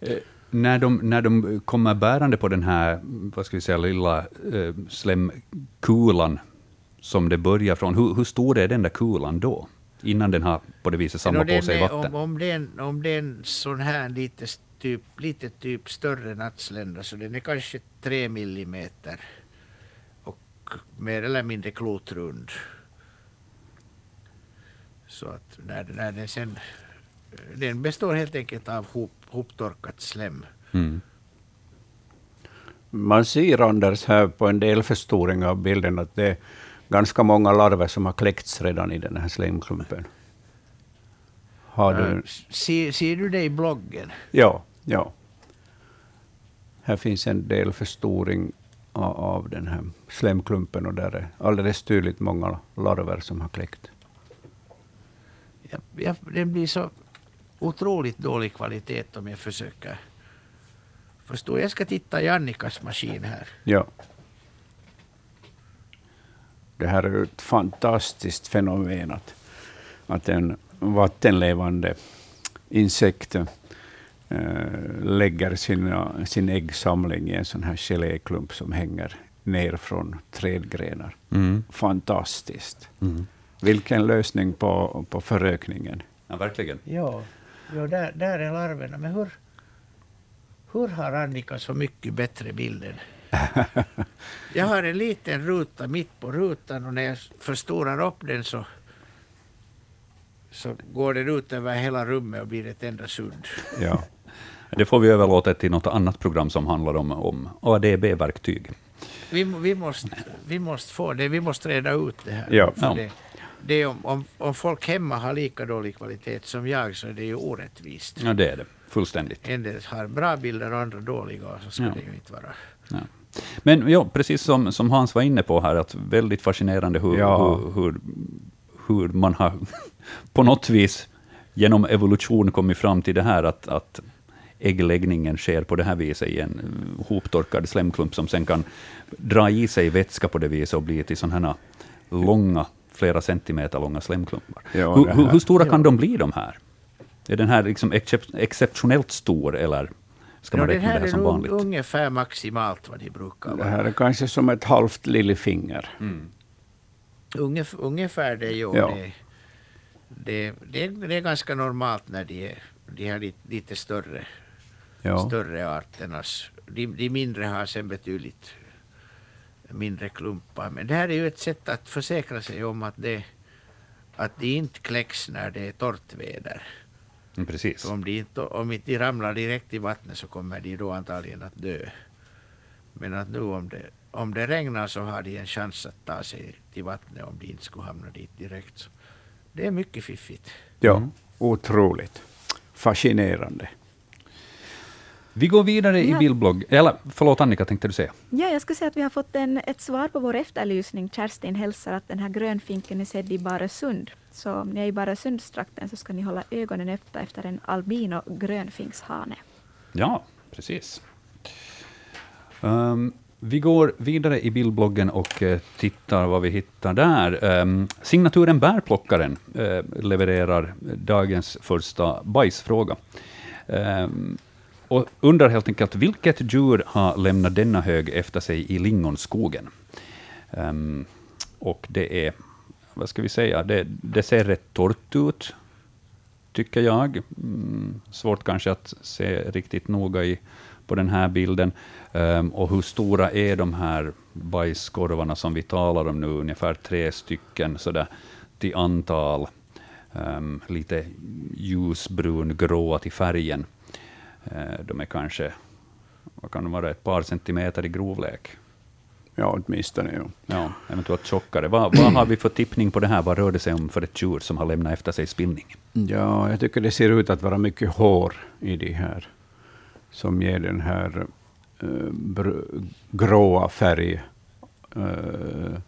Eh, När de, när de kommer bärande på den här, vad ska vi säga, lilla eh, slemkulan som det börjar från, hur, hur stor är den där kulan då? Innan den har på det viset samlat på sig är- vatten? Om, om, det är en, om det är en sån här lite typ, lite typ större nattslända så den är kanske tre millimeter och mer eller mindre klotrund. Så att när, när den sen... Den består helt enkelt av hop, hoptorkat slem. Mm. Man ser, Anders, här på en del förstoring av bilden att det är ganska många larver som har kläckts redan i den här slemklumpen. Har du? Äh, ser, ser du det i bloggen? Ja, ja. Här finns en del förstoring av, av den här slemklumpen och där är alldeles tydligt många larver som har kläckt. Jag, jag, den blir så otroligt dålig kvalitet om jag försöker förstå. Jag ska titta i Annikas maskin här. Ja. Det här är ett fantastiskt fenomen att, att en vattenlevande insekt eh, lägger sina, sin äggsamling i en sån här geléklump som hänger ner från trädgrenar. Mm. Fantastiskt. Mm. Vilken lösning på, på förökningen. Ja, verkligen. Ja, ja där, där är larverna. Men hur, hur har Annika så mycket bättre bilder? Jag har en liten ruta mitt på rutan och när jag förstorar upp den så, så går den ut över hela rummet och blir ett enda sudd. Ja. Det får vi överlåta till något annat program som handlar om, om ADB-verktyg. Vi, vi, måste, vi måste få det, vi måste reda ut det här. Ja. För Ja. Det, det är om, om, om folk hemma har lika dålig kvalitet som jag så är det ju orättvist. Ja, det är det. Fullständigt. En del har bra bilder och andra dåliga och så ska Ja. det ju inte vara. Ja. Men ja, precis som, som Hans var inne på här, att väldigt fascinerande hur, Ja. hur, hur, hur man har på något vis genom evolution kommit fram till det här att, att äggläggningen sker på det här viset i en eh, hoptorkad slemklump som sen kan dra i sig vätska på det viset och bli till sådana här långa, flera centimeter långa slemklumpar. Ja, hur, det hur, här- hur stora kan ja. de bli de här? Är den här liksom excep- exceptionellt stor eller ska man Ja, det räkna det här här är som nog vanligt? ungefär maximalt vad de brukar Det vara. här är kanske som ett halvt lillfinger. Mm. Ungef, ungefär det, jo. Ja. Det, det, det, är- det är ganska normalt när de är de här lite, lite större, Ja. större arternas. De, de mindre har sen betydligt mindre klumpar. Men det här är ju ett sätt att försäkra sig om att, det, att de inte kläcks när det är torrt väder. Mm, Precis. Om de inte, om inte de ramlar direkt i vattnet så kommer de då antagligen att dö. Men att nu om det, om det regnar så har de en chans att ta sig till vattnet om de inte skulle hamna dit direkt. Så det är mycket fiffigt. Ja, otroligt. Fascinerande. Vi går vidare i Ja. bildblogg. Eller förlåt Annika, tänkte du säga? Ja, jag skulle säga att vi har fått en, ett svar på vår efterlysning. Kerstin hälsar att den här grönfinken är sedd i Baresund. Så om ni är i Baresundstrakten så ska ni hålla ögonen öppna efter en albino grönfinkshane. Ja, precis. Ehm, vi går vidare i bildbloggen och eh, tittar vad vi hittar där. Um, signaturen Bärplockaren eh, levererar dagens första bajsfråga. Ehm, och undrar helt enkelt, vilket djur har lämnat denna hög efter sig i lingonskogen? Um, och det är, vad ska vi säga, det, det ser rätt torrt ut, tycker jag. Mm, svårt kanske att se riktigt noga i, på den här bilden. Um, och hur stora är de här bajskorvarna som vi talar om nu? Ungefär tre stycken sådär till antal. Um, lite ljusbrun, gråa till färgen. Ehm, de är kanske vad kan de vara, ett par centimeter i grovlek. Ja, åtminstone. Ja. Ja, eventuellt tjockare. Vad, vad har vi för tippning på det här? Vad rör det sig om för ett djur som har lämnat efter sig spillning? ja, jag tycker det ser ut att vara mycket hår i de här, som ger den här br- gråa färg, uh,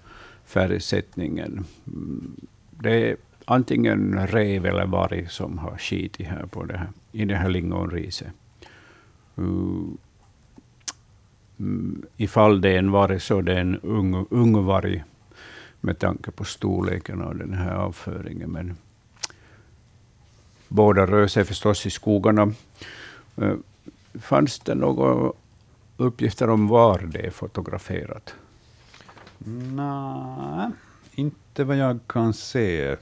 färgsättningen. Mm, det är antingen rev eller varg som har skitit här på det här, i det här lingonriset. Uh, ifall det är en varg så det är en ung, ung varg med tanke på storleken av den här avföringen. Men båda rör sig förstås i skogarna. Uh, fanns det några uppgifter om var det är fotograferat? Nej, inte vad jag kan se.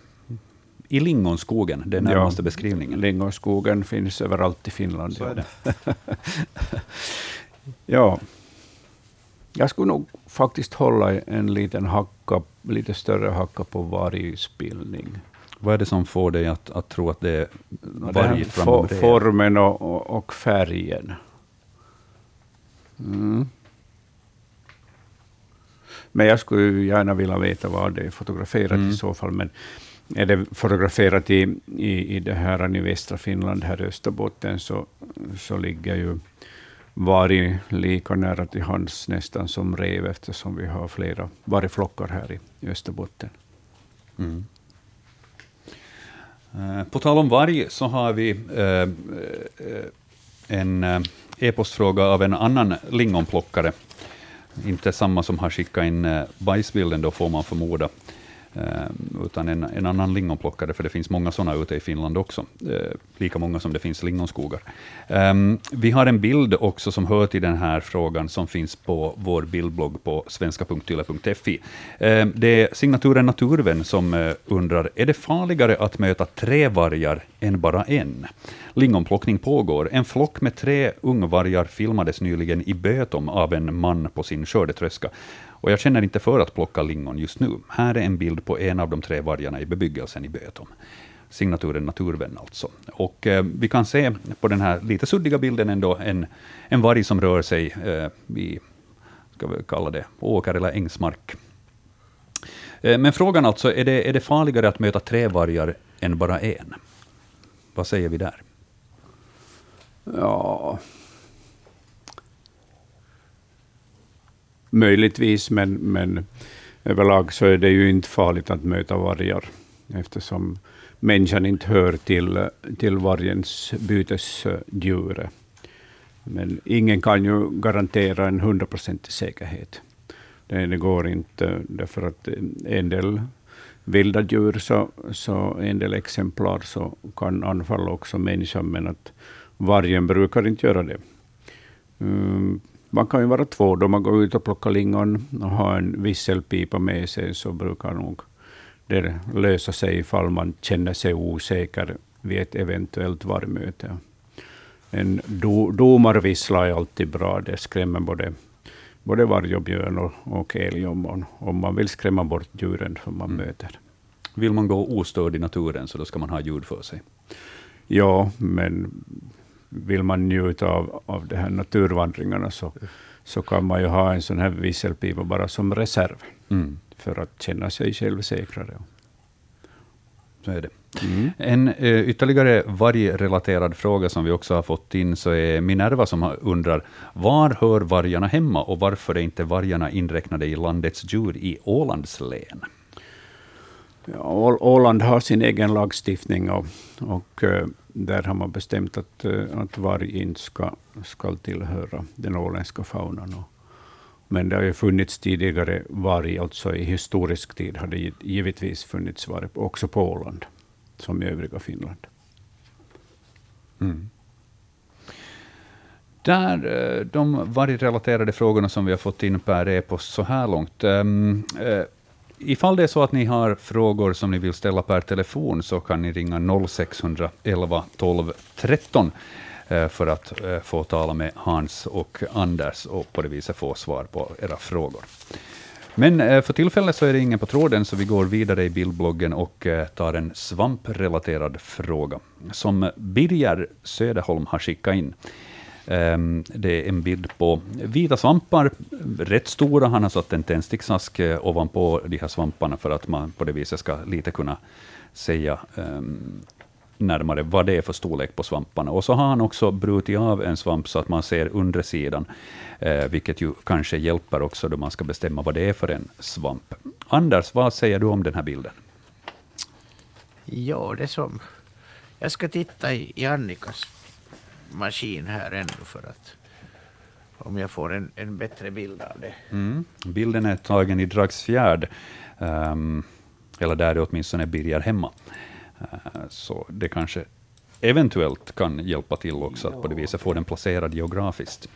I lingonskogen, det är närmaste Ja. beskrivningen. Lingonskogen finns överallt i Finland. Så är det. Ja. Jag skulle nog faktiskt hålla en liten hacka, lite större hacka på vargspillning. Vad är det som får dig att, att tro att det är varg framom? Formen och, och, och färgen. Mm. Men jag skulle gärna vilja veta var det är fotograferat Mm. i så fall. Men är det fotograferat i, i, i det här i västra Finland, här i Österbotten, så, så ligger ju varg lika nära till hands nästan som rev, eftersom vi har flera vargflockar här i Österbotten. Mm. Eh, på tal om varg så har vi eh, eh, en e-postfråga av en annan lingonplockare. Inte samma som har skickat in bajsbilden, då får man förmoda, Eh, utan en, en annan lingonplockare, för det finns många sådana ute i Finland också, eh, lika många som det finns lingonskogar. Ehm, vi har en bild också som hör till den här frågan, som finns på vår bildblogg på svenska.yle.fi. Ehm, det är signaturen Naturvän som eh, undrar, är det farligare att möta tre vargar än bara en? Lingonplockning pågår. En flock med tre ungvargar filmades nyligen i Bötom av en man på sin skördetröska. Och jag känner inte för att plocka lingon just nu. Här är en bild på en av de tre vargarna i bebyggelsen i Bötom. Signaturen Naturvän alltså. Och eh, vi kan se på den här lite suddiga bilden ändå en, en varg som rör sig eh, i, ska vi kalla det, åker eller ängsmark. Eh, men frågan alltså, är det, är det farligare att möta tre vargar än bara en? Vad säger vi där? Ja. Möjligtvis, men, men överlag så är det ju inte farligt att möta vargar, eftersom människan inte hör till, till vargens bytesdjur. Men ingen kan ju garantera en hundraprocentig säkerhet. Det, går inte, därför att en del vilda djur, så, så en del exemplar, så kan anfalla också människan, men att vargen brukar inte göra det. Mm. Man kan ju vara två då man går ut och plockar lingon och har en visselpipa med sig, så brukar nog det lösa sig ifall man känner sig osäker vid ett eventuellt vargmöte. En do, domarvissla är alltid bra, det skrämmer både, både varg och björn och, och älg om man, om man vill skrämma bort djuren som man Mm. möter. Vill man gå ostörd i naturen, så då ska man ha ljud för sig. Ja, men vill man njuta av, av de här naturvandringarna så, så kan man ju ha en sån här visselpipa bara som reserv, Mm, för att känna sig själv säkrare. så är det. Mm. En eh, ytterligare vargrelaterad fråga som vi också har fått in, så är Minerva som undrar, var hör vargarna hemma och varför är inte vargarna inräknade i landets djur i Ålands län? Ja, Åland har sin egen lagstiftning och, och eh, där har man bestämt att, eh, att varg inte ska, ska tillhöra den åländska faunan. Men det har ju funnits tidigare varg, alltså i historisk tid har det givetvis funnits varg också på Åland, som i övriga Finland. Mm. Där, eh, de vargrelaterade frågorna som vi har fått in per e-post så här långt. Ehm, eh, Ifall det är så att ni har frågor som ni vill ställa per telefon, så kan ni ringa 0611 12 13 för att eh, få tala med Hans och Anders och på det viset få svar på era frågor. Men eh, för tillfället så är det ingen på tråden, så vi går vidare i bildbloggen och eh, tar en svamprelaterad fråga, som Birger Söderholm har skickat in. Ehm, det är en bild på vita svampar, rätt stora. Han har satt en tändsticksask eh, ovanpå de här svamparna för att man på det viset ska lite kunna säga ehm, närmare vad det är för storlek på svamparna. Och så har han också brutit av en svamp så att man ser undersidan, eh, vilket ju kanske hjälper också då man ska bestämma vad det är för en svamp. Anders, vad säger du om den här bilden? Ja, det som... Jag ska titta i Annikas maskin här ännu för att om jag får en, en bättre bild av det. Mm. Bilden är tagen i Dragsfjärd, um, eller där det åtminstone Birger hemma. Uh, så det kanske eventuellt kan hjälpa till också, att på det viset få den placerad geografiskt.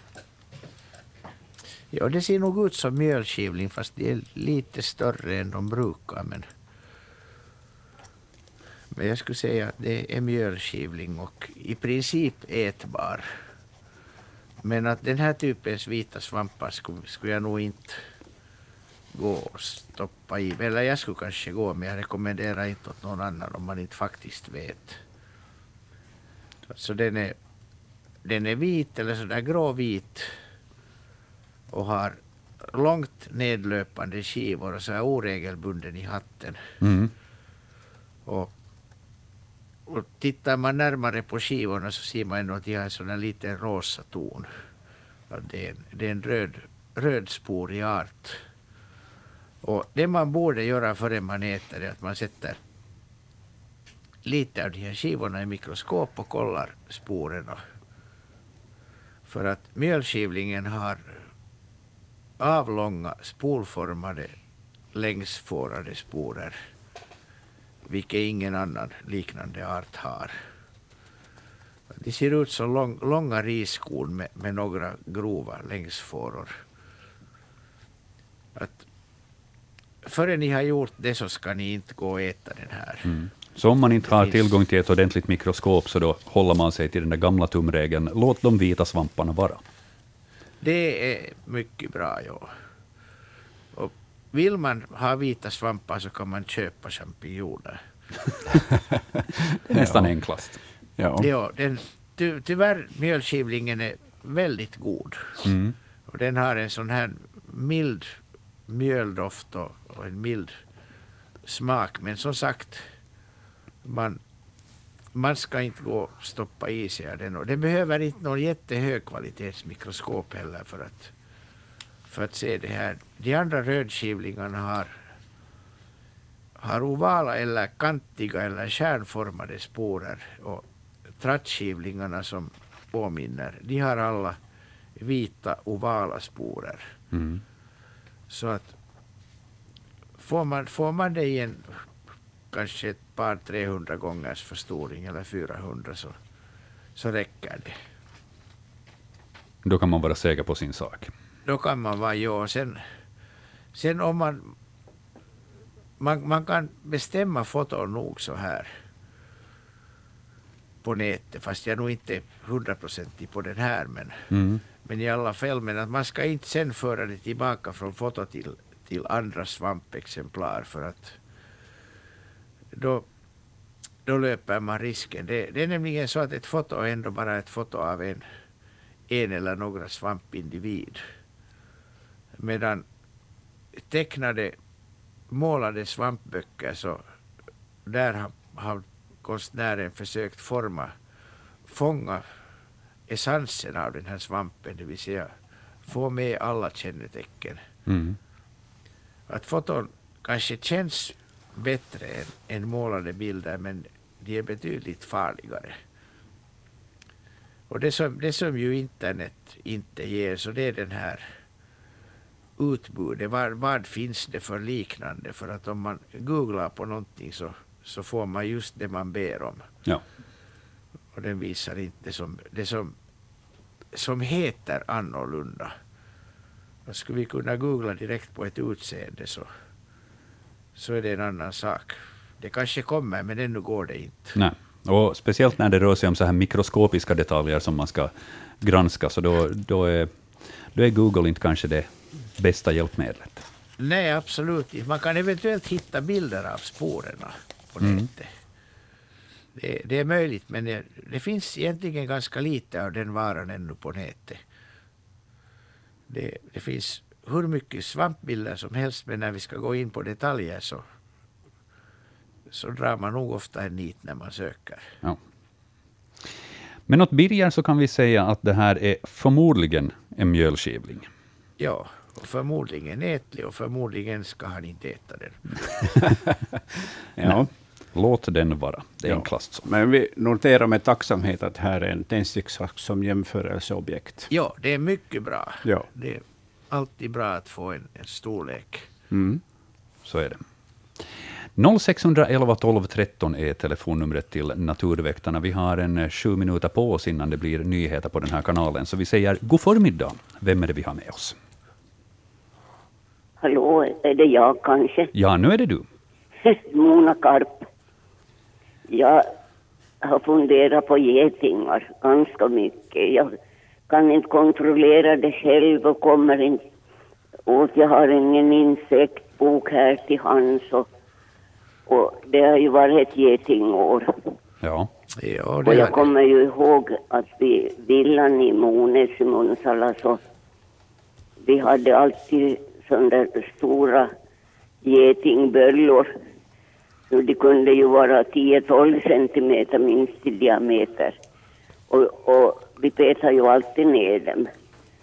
Ja, det ser nog ut som mjölskivling, fast det är lite större än de brukar. Men, men jag skulle säga att det är mjölskivling och i princip ätbar. Men att den här typens vita svampar skulle, skulle jag nog inte gå och stoppa i. Eller jag skulle kanske gå, men jag rekommenderar inte åt någon annan om man inte faktiskt vet. Så den är, den är vit eller sådär gråvit och har långt nedlöpande skivor och så är oregelbunden i hatten. Mm. Och, och tittar man närmare på skivorna så ser man ändå att de har en sån här liten rosa ton. Det, är en, det är en röd, rödsporig art. Och det man borde göra före man äter är att man sätter lite av de här skivorna i mikroskop och kollar sporerna. För att mjölskivlingen har avlånga spolformade längsfårade sporer vilket ingen annan liknande art har. De ser ut som lång, långa riskorn med, med några grova längsfåror. Att före ni har gjort det så ska ni inte gå och äta den här. Mm. Så om man inte har finns- tillgång till ett ordentligt mikroskop, så då håller man sig till den där gamla tumregeln, låt de vita svamparna vara. Det är mycket bra, ja. Vill man ha vita svampar så kan man köpa champinjoner. Det är nästan enklast. Ja. Ja, den, ty, tyvärr mjölskivlingen är väldigt god. Mm. Och den har en sån här mild mjöldoft och, och en mild smak. Men som sagt, man, man ska inte gå och stoppa i sig den. Och den behöver inte någon jättehögkvalitetsmikroskop heller för att, för att se det här. De andra rödskivlingarna har, har ovala eller kantiga eller kärnformade sporer. Och trattskivlingarna som påminner, de har alla vita ovala sporer. Mm. Så att får man, får man det i en kanske ett par 300 gångers förstoring eller 400 så, så räcker det. Då kan man vara säker på sin sak. Då kan man vara ja. Sen, sen om man, man... Man kan bestämma foton nog så här på nätet, fast jag är nog inte hundraprocentig på den här. Men, Mm. men i alla fall, men att man ska inte sen föra det tillbaka från foto till, till andra svampexemplar för att då, då löper man risken. Det, det är nämligen så att ett foto är ändå bara ett foto av en, en eller några svampindivid. Medan tecknade, målade svampböcker så där har, har konstnären försökt forma, fånga essensen av den här svampen, det vill säga få med alla kännetecken. Mm. Att foton kanske känns bättre än, än målade bilder men de är betydligt farligare. Och det som, det som ju internet inte ger så det är den här utbudet. Vad, vad finns det för liknande? För att om man googlar på någonting så, så får man just det man ber om. Ja. Och den visar inte som, det som, som heter annorlunda. Och skulle vi kunna googla direkt på ett utseende så, så är det en annan sak. Det kanske kommer, men ännu går det inte. Nej. Och speciellt när det rör sig om så här mikroskopiska detaljer som man ska granska, så då, då, är, då är Google inte kanske det bästa hjälpmedlet. Nej, absolut inte. Man kan eventuellt hitta bilder av spårerna på Mm. nätet. Det, det är möjligt, men det, det finns egentligen ganska lite av den varan ännu på nätet. Det, det finns hur mycket svampbilder som helst, men när vi ska gå in på detaljer så, så drar man nog ofta en nit när man söker. Ja. Men åt Birger så kan vi säga att det här är förmodligen en mjölskivling. Ja, och förmodligen ätlig och förmodligen ska han inte äta den. Ja. Låt den vara. Det är Ja. enklast så. Men vi noterar med tacksamhet att här är en tändsticksask som jämförelseobjekt. Ja, det är mycket bra. Ja. Det är alltid bra att få en, en storlek. Mm. Så är det. 0611 12 13 är telefonnumret till Naturväktarna. Vi har en eh, sju minuter på oss innan det blir nyheter på den här kanalen, så vi säger god förmiddag. Vem är det vi har med oss? Hallå, är det jag kanske? Ja, nu är det du. Mona Karp. Jag har funderat på getingar ganska mycket. Jag kan inte kontrollera det själv och kommer inte åt. Jag har ingen insektbok här till hands och, och det har ju varit ett getingår. Ja. Ja, Och jag kommer ju ihåg att vi villan i Mones i Munsala så vi hade alltid sådana där stora getingböllor. Så de kunde ju vara 10-12 centimeter minst i diameter. Och, och vi petar ju alltid ner dem.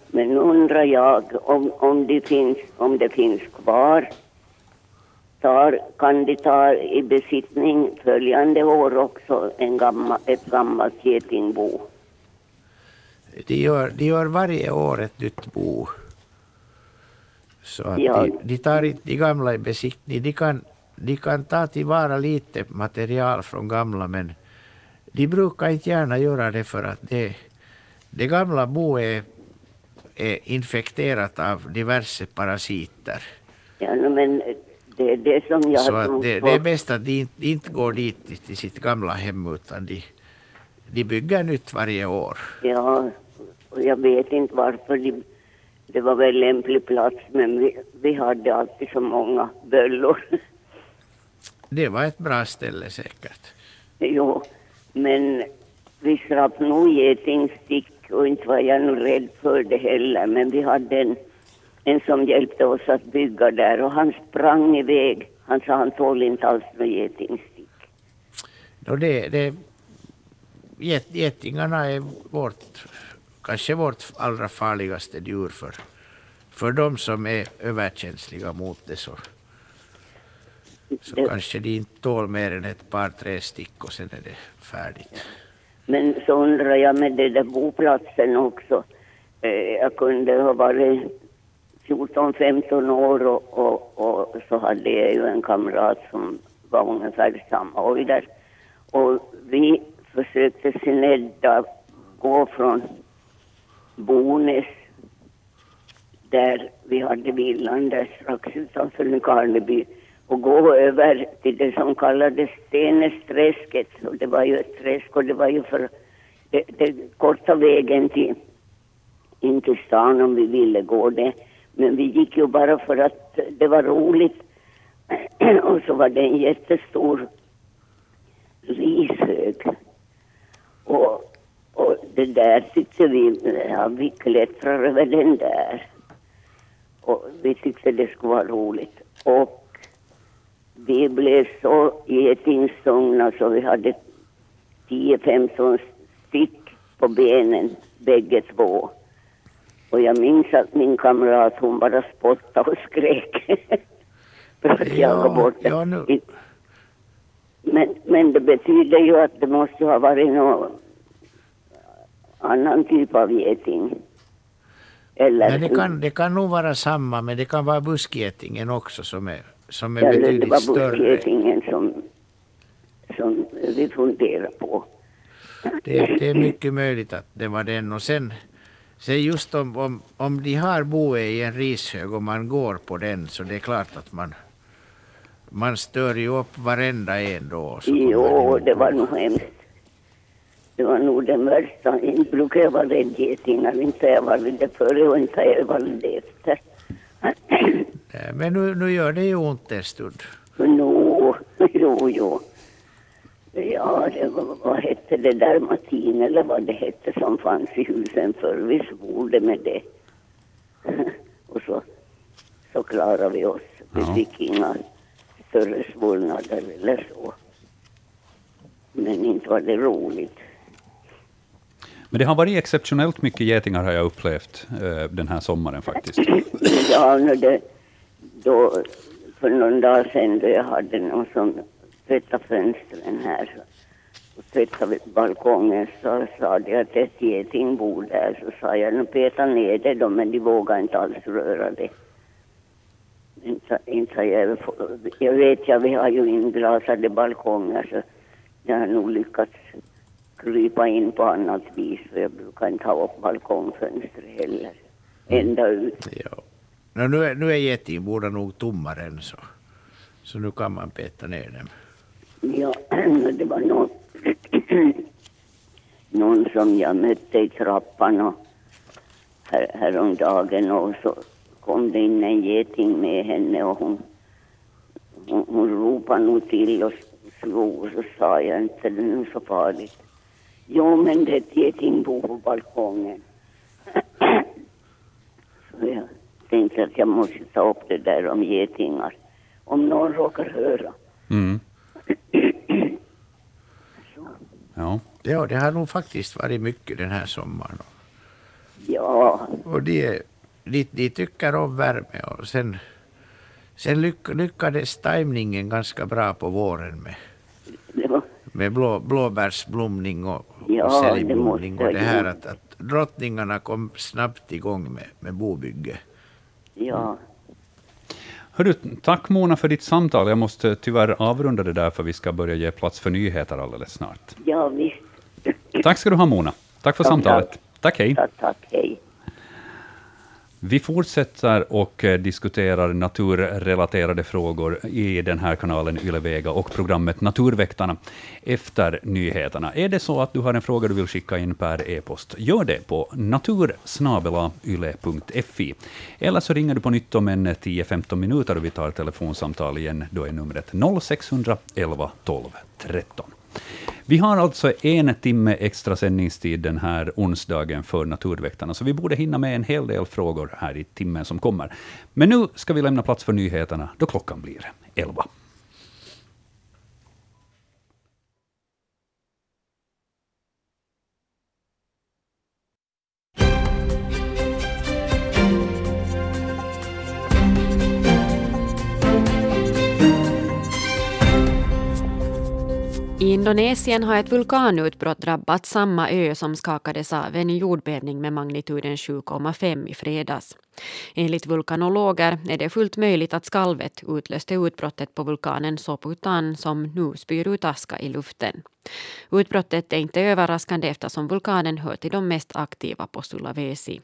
Men nu undrar jag om, om, det finns, om det finns kvar. Tar, kan de ta i besittning följande år också en gammal, ett gammalt getingbo? Det gör, de gör varje år ett nytt bo. Så att Ja. de, de tar inte de gamla i besiktning. De kan, de kan ta tillvara lite material från gamla men de brukar inte gärna göra det för att det, det gamla boet är, är infekterat av diverse parasiter. Ja, men det är det som jag Så att det, det är bäst att de inte, inte går dit till sitt gamla hem utan de, de bygger nytt varje år. Ja, och jag vet inte varför. De, det var väl lämplig plats, men vi, vi hade alltid så många böllor. Det var ett bra ställe säkert. jo, men vi slapp nog getingstick och inte var jag nog rädd för det heller. Men vi hade en, en som hjälpte oss att bygga där och han sprang iväg. Han sa han tål inte alls något getingstick. Och det, det, get, getingarna är vårt, kanske vårt allra farligaste djur för, för de som är överkänsliga mot det så, så Det- kanske de inte tål mer än ett par, tre stick och sen är det färdigt. Men så undrar jag med den där boplatsen också. Eh, jag kunde ha varit 14-15 år och, och, och så hade jag ju en kamrat som var ungefär samma ålder. Och vi försökte snedda gå från Bonäs där vi hade villan där strax utanför Nykarleby och gå över till det som kallades Stenesträsket. Och det var ju ett träsk och det var ju för det, det korta vägen till, in till stan om vi ville gå det. Men vi gick ju bara för att det var roligt. och så var det en jättestor rishög. Och, och det där tyckte vi, ja, vi klättrar över den där. Och vi tyckte det skulle vara roligt. Och vi blev så getingstångna så vi hade 10-15 stick på benen bägge två. Och jag minns att min kamrat hon bara spottade och skrek. för att jaga bort det. ja, nu, Men, men det betyder ju att det måste ha varit någon annan typ av geting. Eller, men det, kan, det kan nog vara samma, men det kan vara buskgetingen också som är, som är eller det betydligt var större. buskgetingen som, som vi funderar på. Det, det är mycket möjligt att det var den. Och sen, sen just om, om, om de har boet i en rishög och man går på den så det är klart att man, man stör ju upp varenda en då. så Jo, de det var nog hemskt. Det var nog den värsta. Inte brukar jag vara rädd getingar. Inte har jag varit det före och inte har jag varit det efter. Nej, Men nu, nu gör det ju ont en stund. Nå, jo, jo. Ja, det var, vad hette det där, Martin eller vad det hette som fanns i husen förr. Vi svor det med det. Och så, så klarade vi oss. Vi Ja. fick inga större svullnader eller så. Men inte var det roligt. Men det har varit exceptionellt mycket getingar har jag upplevt eh, den här sommaren faktiskt. Ja, det, då, för någon dag sedan då jag hade någon som tvättade fönstren här och tvättade balkongen så sa de att ett geting bor där. Så sa jag, nu peta ner det då, men de vågar inte alls röra det. Inte, inte jag, jag vet ja, vi har ju inglasade balkonger så jag har nog lyckats krypa in på annat vis för jag brukar inte ha upp balkongfönster heller. Ända ut. Ja. No, nu, är, nu är getingborna nog tomma än så. Så nu kan man peta ner dem. Ja, det var någon, någon som jag mötte i trappan och här, häromdagen och så kom det in en geting med henne och hon, hon, hon ropade nog till och slog och så sa jag inte det är så farligt. Jo men det är ett getingbo på balkongen. så jag tänkte att jag måste ta upp det där om getingar. Om någon råkar höra. Mm. Ja. Ja, det har nog faktiskt varit mycket den här sommaren. Ja, Och de, de, de tycker om värme och sen, sen lyck, lyckades tajmningen ganska bra på våren med, var, med blå, blåbärsblomning och, Ja, måste och det här att, att drottningarna kom snabbt igång med, med bobygge. ja. Hörru, tack Mona för ditt samtal. Jag måste tyvärr avrunda det där för vi ska börja ge plats för nyheter alldeles snart. Ja, visst. Tack ska du ha Mona. Tack för Tack, samtalet. Tack, hej. Tack, tack, hej. Vi fortsätter och eh, diskuterar naturrelaterade frågor i den här kanalen Ylevega och programmet Naturväktarna efter nyheterna. Är det så att du har en fråga du vill skicka in per e-post, gör det på natursnabelayle.fi. Eller så ringer du på nytt om en eh, 10-15 minuter och vi tar telefonsamtal igen. Då är numret 0611 12 13. Vi har alltså en timme extra sändningstid den här onsdagen för Naturväktarna, så vi borde hinna med en hel del frågor här i timmen som kommer. Men nu ska vi lämna plats för nyheterna, då klockan blir 11. I Indonesien har ett vulkanutbrott drabbat samma ö som skakades av en jordbävning med magnituden 7,5 i fredags. Enligt vulkanologer är det fullt möjligt att skalvet utlöste utbrottet på vulkanen Soputan som nu spyr ut aska i luften. Utbrottet är inte överraskande eftersom vulkanen hör till de mest aktiva på Sulawesi.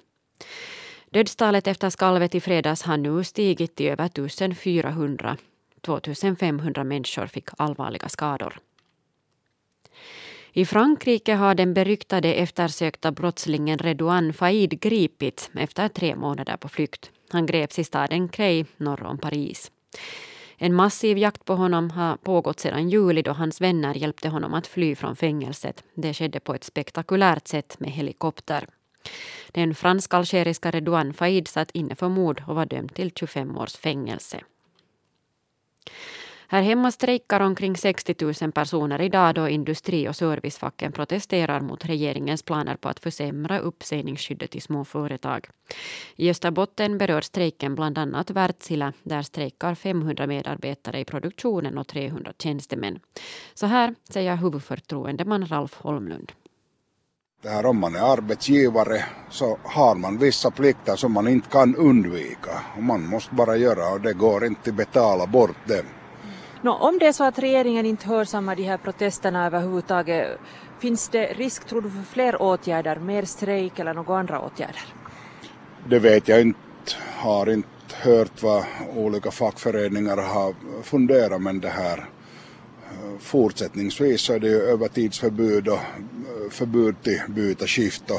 Dödstalet efter skalvet i fredags har nu stigit till över 1400. 2500 människor fick allvarliga skador. I Frankrike har den beryktade eftersökta brottslingen Redouane Faid gripits efter tre månader på flykt. Han greps i staden Creil norr om Paris. En massiv jakt på honom har pågått sedan juli då hans vänner hjälpte honom att fly från fängelset. Det skedde på ett spektakulärt sätt med helikopter. Den fransk-algeriska Redouane Faid satt inne för mord och var dömd till 25 års fängelse. Här hemma strejkar omkring 60 000 personer idag då industri och servicefacken protesterar mot regeringens planer på att försämra uppsägningsskyddet i små företag. I Österbotten berör strejken bland annat Wärtsilä där strejkar 500 medarbetare i produktionen och 300 tjänstemän. Så här säger huvudförtroendeman Ralf Holmlund. Det här om man är arbetsgivare så har man vissa plikter som man inte kan undvika. Man måste bara göra och det går inte att betala bort dem. Nå, om det är så att regeringen inte hörsammar de här protesterna överhuvudtaget, finns det risk tror du för fler åtgärder, mer strejk eller några andra åtgärder? Det vet jag inte, har inte hört vad olika fackföreningar har funderat men det här eh, fortsättningsvis så är det ju övertidsförbud och eh, förbud till byta skift och